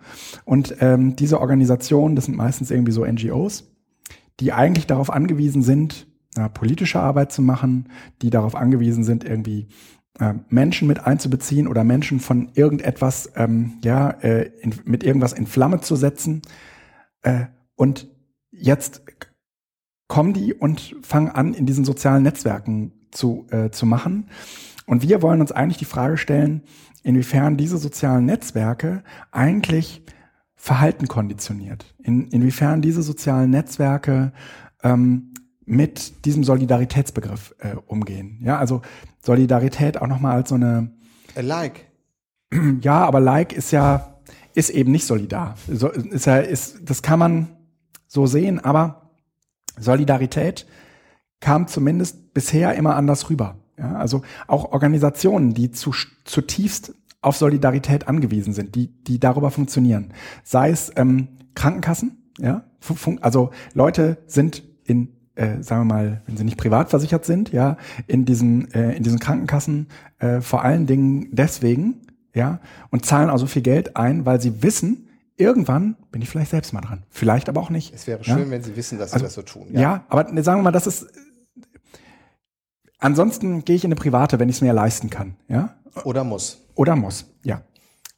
Und ähm, diese Organisationen, das sind meistens irgendwie so NGOs, die eigentlich darauf angewiesen sind, äh, politische Arbeit zu machen, die darauf angewiesen sind, irgendwie äh, Menschen mit einzubeziehen oder Menschen von irgendetwas, ähm, ja, äh, in, mit irgendwas in Flamme zu setzen. Äh, und jetzt kommen die und fangen an, in diesen sozialen Netzwerken zu, äh, zu machen. Und wir wollen uns eigentlich die Frage stellen, inwiefern diese sozialen Netzwerke eigentlich Verhalten konditioniert. In, inwiefern diese sozialen Netzwerke ähm, mit diesem Solidaritätsbegriff äh, umgehen. Ja, also Solidarität auch nochmal als so eine A like. Ja, aber like ist ja ist eben nicht solidar. So, ist ja ist das kann man so sehen, aber Solidarität kam zumindest bisher immer anders rüber. Ja, also auch Organisationen, die zu, zutiefst auf Solidarität angewiesen sind, die, die darüber funktionieren. Sei es ähm, Krankenkassen, ja, also Leute sind in, äh, sagen wir mal, wenn sie nicht privat versichert sind, ja, in diesen, äh, in diesen Krankenkassen äh, vor allen Dingen deswegen, ja, und zahlen also viel Geld ein, weil sie wissen, irgendwann bin ich vielleicht selbst mal dran. Vielleicht aber auch nicht. Es wäre schön, ja? wenn Sie wissen, dass Sie also, das so tun. Ja. ja, aber ne, sagen wir mal, das ist. Ansonsten gehe ich in eine private, wenn ich es mir leisten kann. Ja? Oder muss. Oder muss, ja.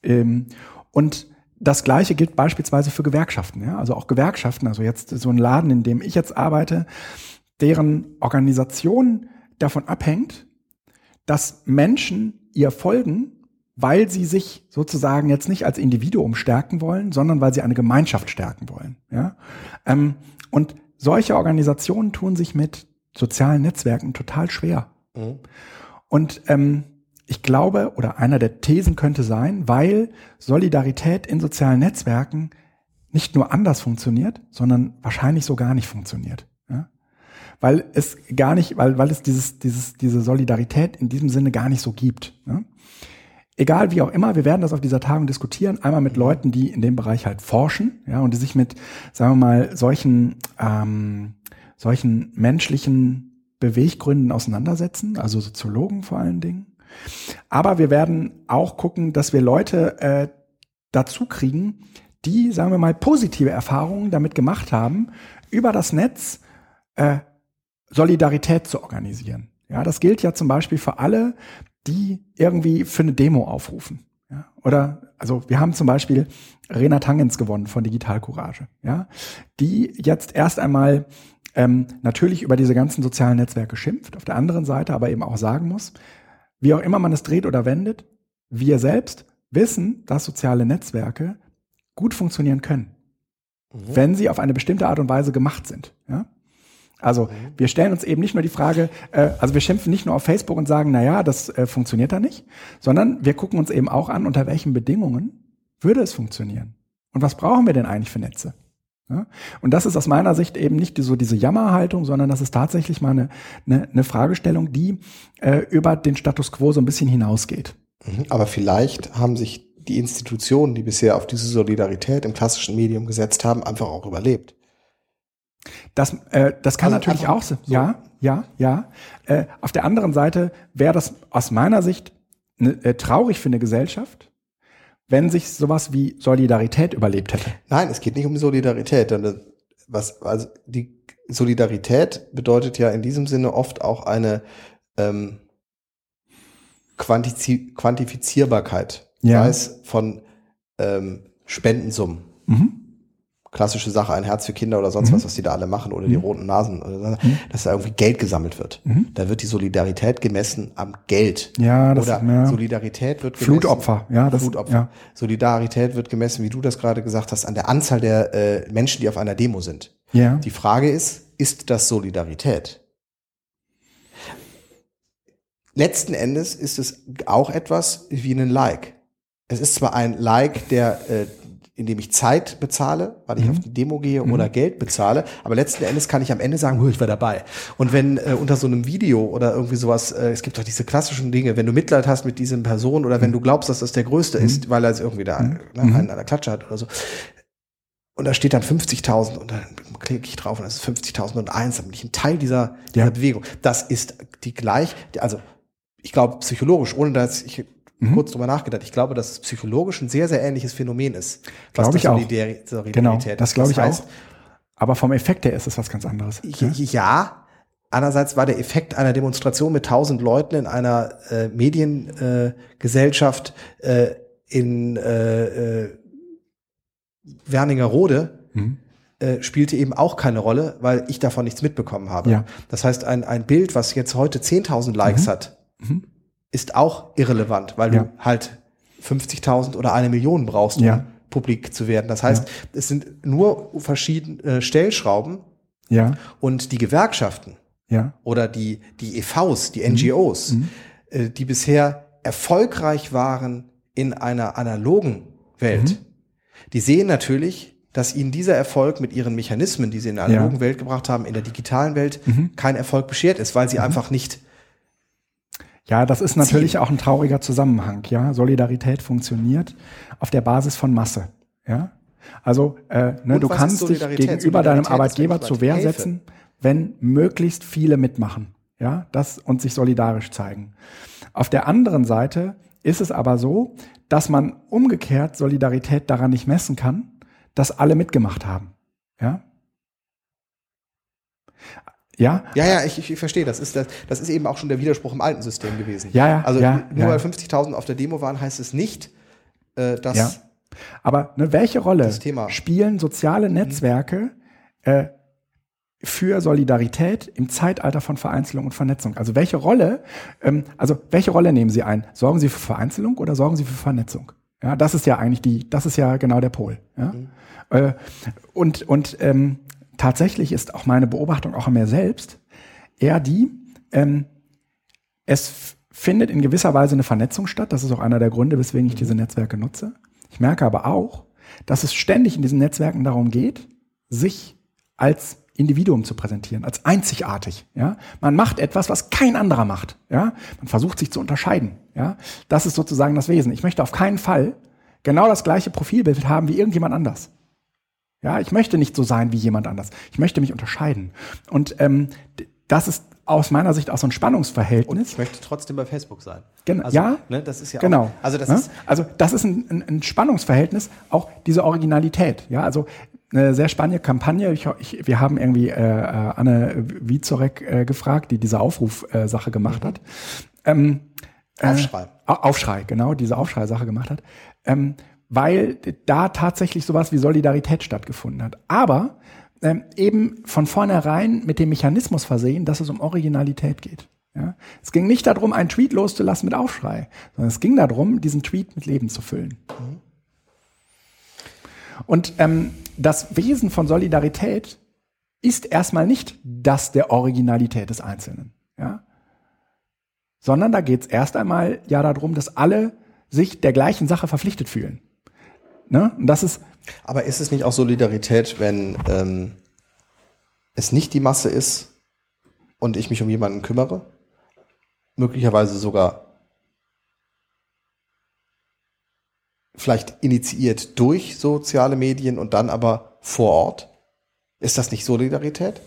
Ähm, und das Gleiche gilt beispielsweise für Gewerkschaften. Ja? Also auch Gewerkschaften, also jetzt so ein Laden, in dem ich jetzt arbeite, deren Organisation davon abhängt, dass Menschen ihr folgen weil sie sich sozusagen jetzt nicht als Individuum stärken wollen, sondern weil sie eine Gemeinschaft stärken wollen. Ja? Ähm, und solche Organisationen tun sich mit sozialen Netzwerken total schwer. Mhm. Und ähm, ich glaube, oder einer der Thesen könnte sein, weil Solidarität in sozialen Netzwerken nicht nur anders funktioniert, sondern wahrscheinlich so gar nicht funktioniert. Ja? Weil es gar nicht, weil, weil es dieses, dieses, diese Solidarität in diesem Sinne gar nicht so gibt. Ja? egal wie auch immer, wir werden das auf dieser Tagung diskutieren. Einmal mit Leuten, die in dem Bereich halt forschen, ja, und die sich mit, sagen wir mal, solchen, ähm, solchen menschlichen Beweggründen auseinandersetzen, also Soziologen vor allen Dingen. Aber wir werden auch gucken, dass wir Leute äh, dazu kriegen, die, sagen wir mal, positive Erfahrungen damit gemacht haben, über das Netz äh, Solidarität zu organisieren. Ja, das gilt ja zum Beispiel für alle, die irgendwie für eine Demo aufrufen. Ja? Oder, also wir haben zum Beispiel Rena Tangens gewonnen von Digital Courage, ja, die jetzt erst einmal ähm, natürlich über diese ganzen sozialen Netzwerke schimpft, auf der anderen Seite aber eben auch sagen muss, wie auch immer man es dreht oder wendet, wir selbst wissen, dass soziale Netzwerke gut funktionieren können, mhm. wenn sie auf eine bestimmte Art und Weise gemacht sind. Ja? Also mhm. wir stellen uns eben nicht nur die Frage, äh, also wir schimpfen nicht nur auf Facebook und sagen, na ja, das äh, funktioniert da nicht, sondern wir gucken uns eben auch an, unter welchen Bedingungen würde es funktionieren. Und was brauchen wir denn eigentlich für Netze? Ja? Und das ist aus meiner Sicht eben nicht so diese Jammerhaltung, sondern das ist tatsächlich mal eine, eine, eine Fragestellung, die äh, über den Status quo so ein bisschen hinausgeht. Mhm. Aber vielleicht haben sich die Institutionen, die bisher auf diese Solidarität im klassischen Medium gesetzt haben, einfach auch überlebt. Das, äh, das kann also natürlich auch sein. So. Ja, ja, ja. Äh, auf der anderen Seite wäre das aus meiner Sicht ne, äh, traurig für eine Gesellschaft, wenn sich sowas wie Solidarität überlebt hätte. Nein, es geht nicht um Solidarität. Was, also die Solidarität bedeutet ja in diesem Sinne oft auch eine ähm, Quantizi Quantifizierbarkeit, ja. es von ähm, Spendensummen. Mhm klassische Sache, ein Herz für Kinder oder sonst was, was die da alle machen, oder die roten Nasen, oder, dass da irgendwie Geld gesammelt wird. Da wird die Solidarität gemessen am Geld. Ja, das- oder ja. Solidarität wird gemessen. Flutopfer, ja, das- Flutopfer. ja. Solidarität wird gemessen, wie du das gerade gesagt hast, an der Anzahl der äh, Menschen, die auf einer Demo sind. Ja. Die Frage ist, ist das Solidarität? Letzten Endes ist es auch etwas wie ein Like. Es ist zwar ein Like, der, äh, in dem ich Zeit bezahle, weil ich auf die Demo gehe oder Geld bezahle, aber letzten Endes kann ich am Ende sagen, "Huh, ich war dabei. Und wenn äh, unter so einem Video oder irgendwie sowas, äh, es gibt doch diese klassischen Dinge, wenn du Mitleid hast mit diesem Person oder wenn du glaubst, dass das der Größte ist, weil er jetzt irgendwie da ne, einen an der Klatsche hat oder so, und da steht dann 50.000 und dann klicke ich drauf und das ist 50.001, dann bin ich ein Teil dieser, dieser Ja. Bewegung. Das ist die gleich, also ich glaube psychologisch, ohne dass ich Mhm. kurz drüber nachgedacht, ich glaube, dass es psychologisch ein sehr, sehr ähnliches Phänomen ist. Glaube ich auch. Solidari- Solidarität Genau, das glaube ich heißt, auch. Aber vom Effekt her ist es was ganz anderes. Ja. ja. Andererseits war der Effekt einer Demonstration mit tausend Leuten in einer äh, Mediengesellschaft äh, äh, in äh, äh, Werningerode Mhm. äh, spielte eben auch keine Rolle, weil ich davon nichts mitbekommen habe. Ja. Das heißt, ein, ein Bild, was jetzt heute 10.000 Likes hat, ist auch irrelevant, weil Ja. du halt 50.000 oder eine Million brauchst, um Ja. publik zu werden. Das heißt, es sind nur verschiedene äh, Stellschrauben Ja, und die Gewerkschaften ja, oder die, die EVs, die NGOs, äh, die bisher erfolgreich waren in einer analogen Welt, die sehen natürlich, dass ihnen dieser Erfolg mit ihren Mechanismen, die sie in der analogen Ja. Welt gebracht haben, in der digitalen Welt kein Erfolg beschert ist, weil sie einfach nicht Ja, das ist natürlich auch ein trauriger Zusammenhang. Ja, Solidarität funktioniert auf der Basis von Masse. Ja, also äh, ne, du kannst dich gegenüber deinem Arbeitgeber zur Wehr helfe. setzen, wenn möglichst viele mitmachen. Ja, das und sich solidarisch zeigen. Auf der anderen Seite ist es aber so, dass man umgekehrt Solidarität daran nicht messen kann, dass alle mitgemacht haben. Ja. Ja, Ja, ja, ich, ich, ich verstehe. Das ist, das, das ist eben auch schon der Widerspruch im alten System gewesen. Ja, ja, Also ja, nur ja. weil 50.000 auf der Demo waren, heißt es nicht, äh, dass Ja. Aber ne, welche Rolle. Mhm. spielen soziale Netzwerke äh, für Solidarität im Zeitalter von Vereinzelung und Vernetzung? Also welche Rolle, ähm, also welche Rolle nehmen Sie ein? Sorgen Sie für Vereinzelung oder sorgen Sie für Vernetzung? Ja, das ist ja eigentlich die, das ist ja genau der Pol. Ja? Mhm. Äh, und und ähm, tatsächlich ist auch meine Beobachtung auch an mir selbst eher die, ähm, es findet in gewisser Weise eine Vernetzung statt. Das ist auch einer der Gründe, weswegen ich diese Netzwerke nutze. Ich merke aber auch, dass es ständig in diesen Netzwerken darum geht, sich als Individuum zu präsentieren, als einzigartig. Ja, man macht etwas, was kein anderer macht. Ja, man versucht sich zu unterscheiden. Ja, das ist sozusagen das Wesen. Ich möchte auf keinen Fall genau das gleiche Profilbild haben wie irgendjemand anders. Ja, ich möchte nicht so sein wie jemand anders. Ich möchte mich unterscheiden. Und ähm, das ist aus meiner Sicht auch so ein Spannungsverhältnis. ich möchte trotzdem bei Facebook sein. Gen Also, ja, ne, das ist ja genau. Auch, also das Ne? ist also das ist ein, ein, ein Spannungsverhältnis, auch diese Originalität. Ja, also eine sehr spannende Kampagne. Ich, ich, wir haben irgendwie äh, äh, Anne Wiezorek äh, gefragt, die diese Aufruf-Sache äh, gemacht hat. Ähm, Aufschrei. Au- Aufschrei, genau, diese Aufschrei-Sache gemacht hat. Ähm, weil da tatsächlich sowas wie Solidarität stattgefunden hat. Aber ähm, eben von vornherein mit dem Mechanismus versehen, dass es um Originalität geht. Ja? Es ging nicht darum, einen Tweet loszulassen mit Aufschrei, sondern es ging darum, diesen Tweet mit Leben zu füllen. Und ähm, das Wesen von Solidarität ist erstmal nicht das der Originalität des Einzelnen. Ja? sondern da geht es erst einmal ja darum, dass alle sich der gleichen Sache verpflichtet fühlen. Ne? Und das ist, Aber ist es nicht auch Solidarität, wenn ähm, es nicht die Masse ist und ich mich um jemanden kümmere? Möglicherweise sogar vielleicht initiiert durch soziale Medien und dann aber vor Ort? Ist das nicht Solidarität?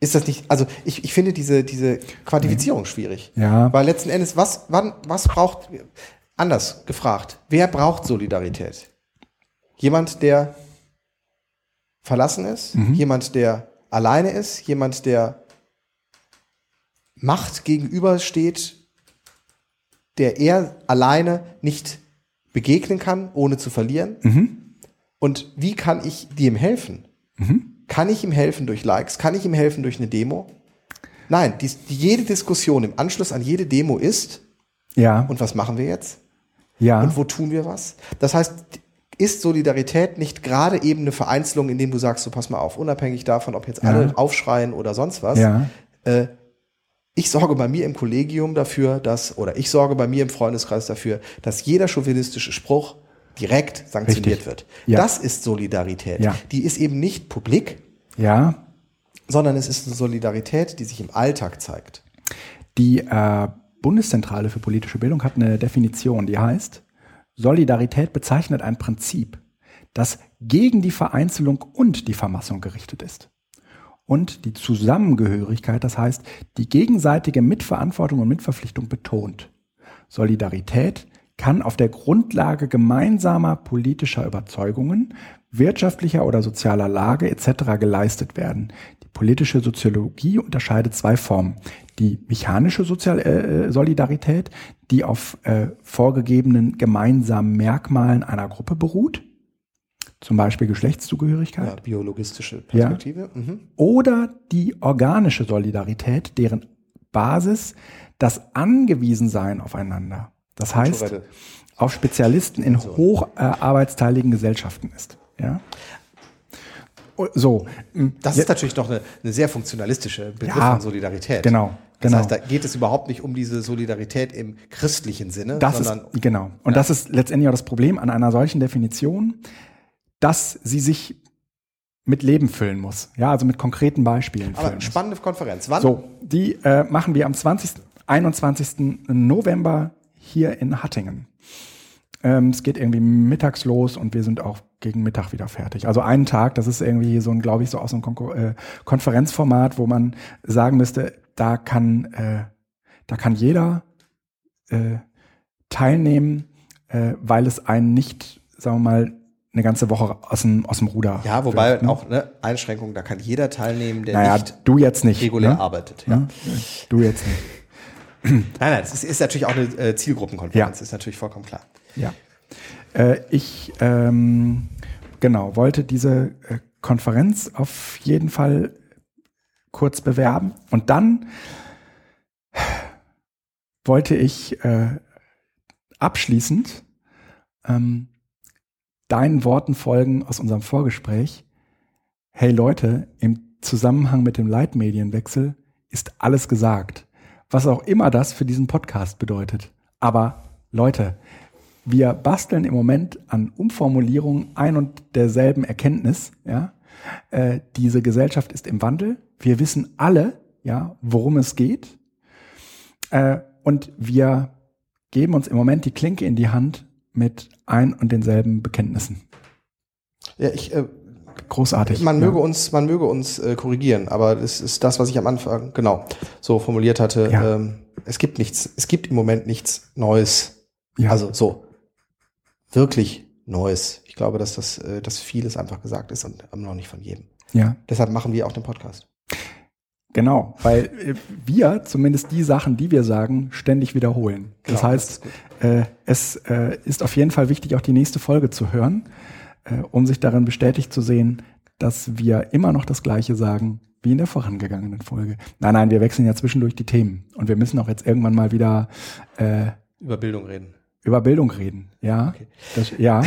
Ist das nicht, also ich, ich finde diese, diese Quantifizierung schwierig. Ja. Weil letzten Endes, was, wann, was braucht, anders gefragt, wer braucht Solidarität? Jemand, der verlassen ist, jemand, der alleine ist, jemand, der Macht gegenübersteht, der er alleine nicht begegnen kann, ohne zu verlieren. Und wie kann ich dem helfen? Kann ich ihm helfen durch Likes? Kann ich ihm helfen durch eine Demo? Nein, die, die, jede Diskussion im Anschluss an jede Demo ist, Ja, und was machen wir jetzt? ja, Und wo tun wir was? Das heißt, ist Solidarität nicht gerade eben eine Vereinzelung, indem du sagst, so pass mal auf, unabhängig davon, ob jetzt alle aufschreien oder sonst was, ja, äh, ich sorge bei mir im Kollegium dafür, dass, oder ich sorge bei mir im Freundeskreis dafür, dass jeder chauvinistische Spruch direkt sanktioniert Richtig. wird. Ja. Das ist Solidarität. Ja. Die ist eben nicht publik, ja. sondern es ist eine Solidarität, die sich im Alltag zeigt. Die äh, Bundeszentrale für politische Bildung hat eine Definition, die heißt, Solidarität bezeichnet ein Prinzip, das gegen die Vereinzelung und die Vermassung gerichtet ist. Und die Zusammengehörigkeit, das heißt, die gegenseitige Mitverantwortung und Mitverpflichtung betont. Solidarität kann auf der Grundlage gemeinsamer politischer Überzeugungen, wirtschaftlicher oder sozialer Lage etc. geleistet werden. Die politische Soziologie unterscheidet zwei Formen. Die mechanische Sozial äh, Solidarität, die auf äh, vorgegebenen gemeinsamen Merkmalen einer Gruppe beruht, zum Beispiel Geschlechtszugehörigkeit Ja, biologistische Perspektive. Mhm. oder die organische Solidarität, deren Basis das Angewiesensein aufeinander, das heißt auf Spezialisten in hoch äh, Gesellschaften ist. Ja? Oh, So, m, Das ist natürlich noch eine, eine sehr funktionalistische Begriff Ja, von Solidarität. genau, Das genau. heißt, da geht es überhaupt nicht um diese Solidarität im christlichen Sinne, das ist sondern genau. Und das ist letztendlich auch das Problem an einer solchen Definition, dass sie sich mit Leben füllen muss. Ja, also mit konkreten Beispielen aber muss. spannende Konferenz. Wann? So, die äh, machen wir am 20., 21. November hier in Hattingen. Ähm, es geht irgendwie mittags los und wir sind auch gegen Mittag wieder fertig. Also einen Tag, das ist irgendwie so ein, glaube ich, so aus so einem Konko äh, Konferenzformat, wo man sagen müsste, da kann, äh, da kann jeder äh, teilnehmen, äh, weil es einen nicht, sagen wir mal, eine ganze Woche aus dem, aus dem Ruder Ja, wobei wirft, ne? auch eine Einschränkung, da kann jeder teilnehmen, der Naja, nicht du jetzt nicht. regulär ne? arbeitet. Ja. Ne? Du jetzt nicht. Nein, nein, es ist, ist natürlich auch eine äh, Zielgruppenkonferenz, Ja. ist natürlich vollkommen klar. Ja. Äh, ich ähm, genau wollte diese äh, Konferenz auf jeden Fall kurz bewerben und dann wollte ich äh, abschließend ähm, deinen Worten folgen aus unserem Vorgespräch. Hey Leute, im Zusammenhang mit dem Leitmedienwechsel ist alles gesagt. Was auch immer das für diesen Podcast bedeutet. Aber Leute, wir basteln im Moment an Umformulierungen ein und derselben Erkenntnis. Ja? Äh, diese Gesellschaft ist im Wandel. Wir wissen alle, ja, worum es geht. Äh, und wir geben uns im Moment die Klinke in die Hand mit ein und denselben Bekenntnissen. Ja, ich, äh, Großartig. man ja. möge uns, man möge uns äh, korrigieren, aber das ist das, was ich am Anfang genau so formuliert hatte. Ja. Ähm, es gibt nichts, es gibt im Moment nichts Neues. Ja. Also so wirklich Neues. Ich glaube, dass das, äh, dass vieles einfach gesagt ist und noch nicht von jedem. ja. Deshalb machen wir auch den Podcast. Genau, weil äh, wir zumindest die Sachen, die wir sagen, ständig wiederholen. Das Genau, heißt, das ist gut. äh, es äh, ist auf jeden Fall wichtig, auch die nächste Folge zu hören, äh, um sich darin bestätigt zu sehen, dass wir immer noch das Gleiche sagen wie in der vorangegangenen Folge. Nein, nein, wir wechseln ja zwischendurch die Themen und wir müssen auch jetzt irgendwann mal wieder äh, Über Bildung reden. Über Bildung reden. Ja, Okay. das, ja.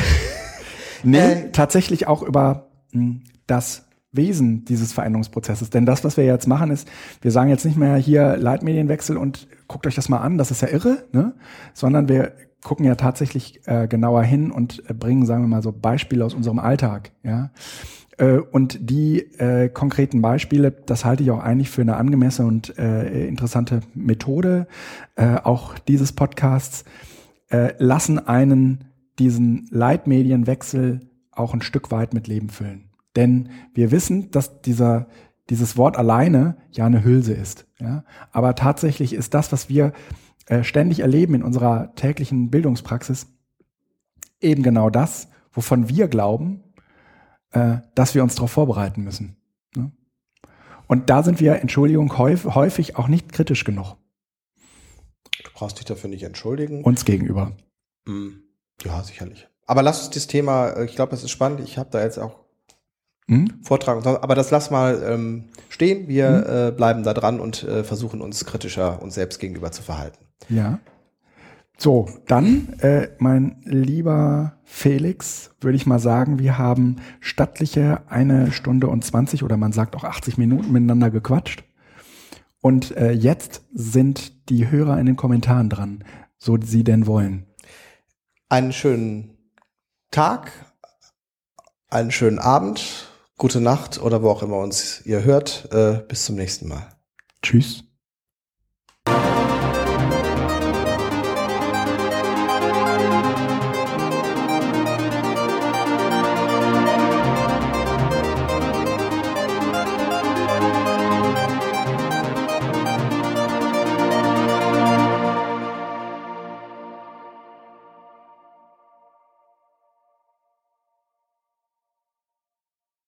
nee, Äh, tatsächlich auch über mh, das Wesen dieses Veränderungsprozesses. Denn das, was wir jetzt machen, ist, wir sagen jetzt nicht mehr hier Leitmedienwechsel und guckt euch das mal an, das ist ja irre, ne? sondern wir gucken ja tatsächlich äh, genauer hin und äh, bringen, sagen wir mal, so Beispiele aus unserem Alltag. Ja? Äh, und die äh, konkreten Beispiele, das halte ich auch eigentlich für eine angemessene und äh, interessante Methode, äh, auch dieses Podcasts, äh, lassen einen diesen Leitmedienwechsel auch ein Stück weit mit Leben füllen. Denn wir wissen, dass dieser, dieses Wort alleine ja eine Hülse ist. Ja? Aber tatsächlich ist das, was wir äh, ständig erleben in unserer täglichen Bildungspraxis, eben genau das, wovon wir glauben, äh, dass wir uns darauf vorbereiten müssen. Ne? Und da sind wir, Entschuldigung, häufig, auch nicht kritisch genug brauchst dich dafür nicht entschuldigen. uns gegenüber. Mm, ja, sicherlich. Aber lass uns das Thema, äh, ich glaube, das ist spannend. Ich habe da jetzt auch Hm? Vortrag, aber das lass mal ähm, stehen. Wir äh, bleiben da dran und äh, versuchen uns kritischer uns selbst gegenüber zu verhalten. Ja. So, dann, äh, mein lieber Felix, würde ich mal sagen, wir haben stattliche eine Stunde und 20 oder man sagt auch 80 Minuten miteinander gequatscht. Und äh, jetzt sind die Hörer in den Kommentaren dran, so sie denn wollen. Einen schönen Tag, einen schönen Abend, gute Nacht oder wo auch immer uns ihr hört. Äh, bis zum nächsten Mal. Tschüss.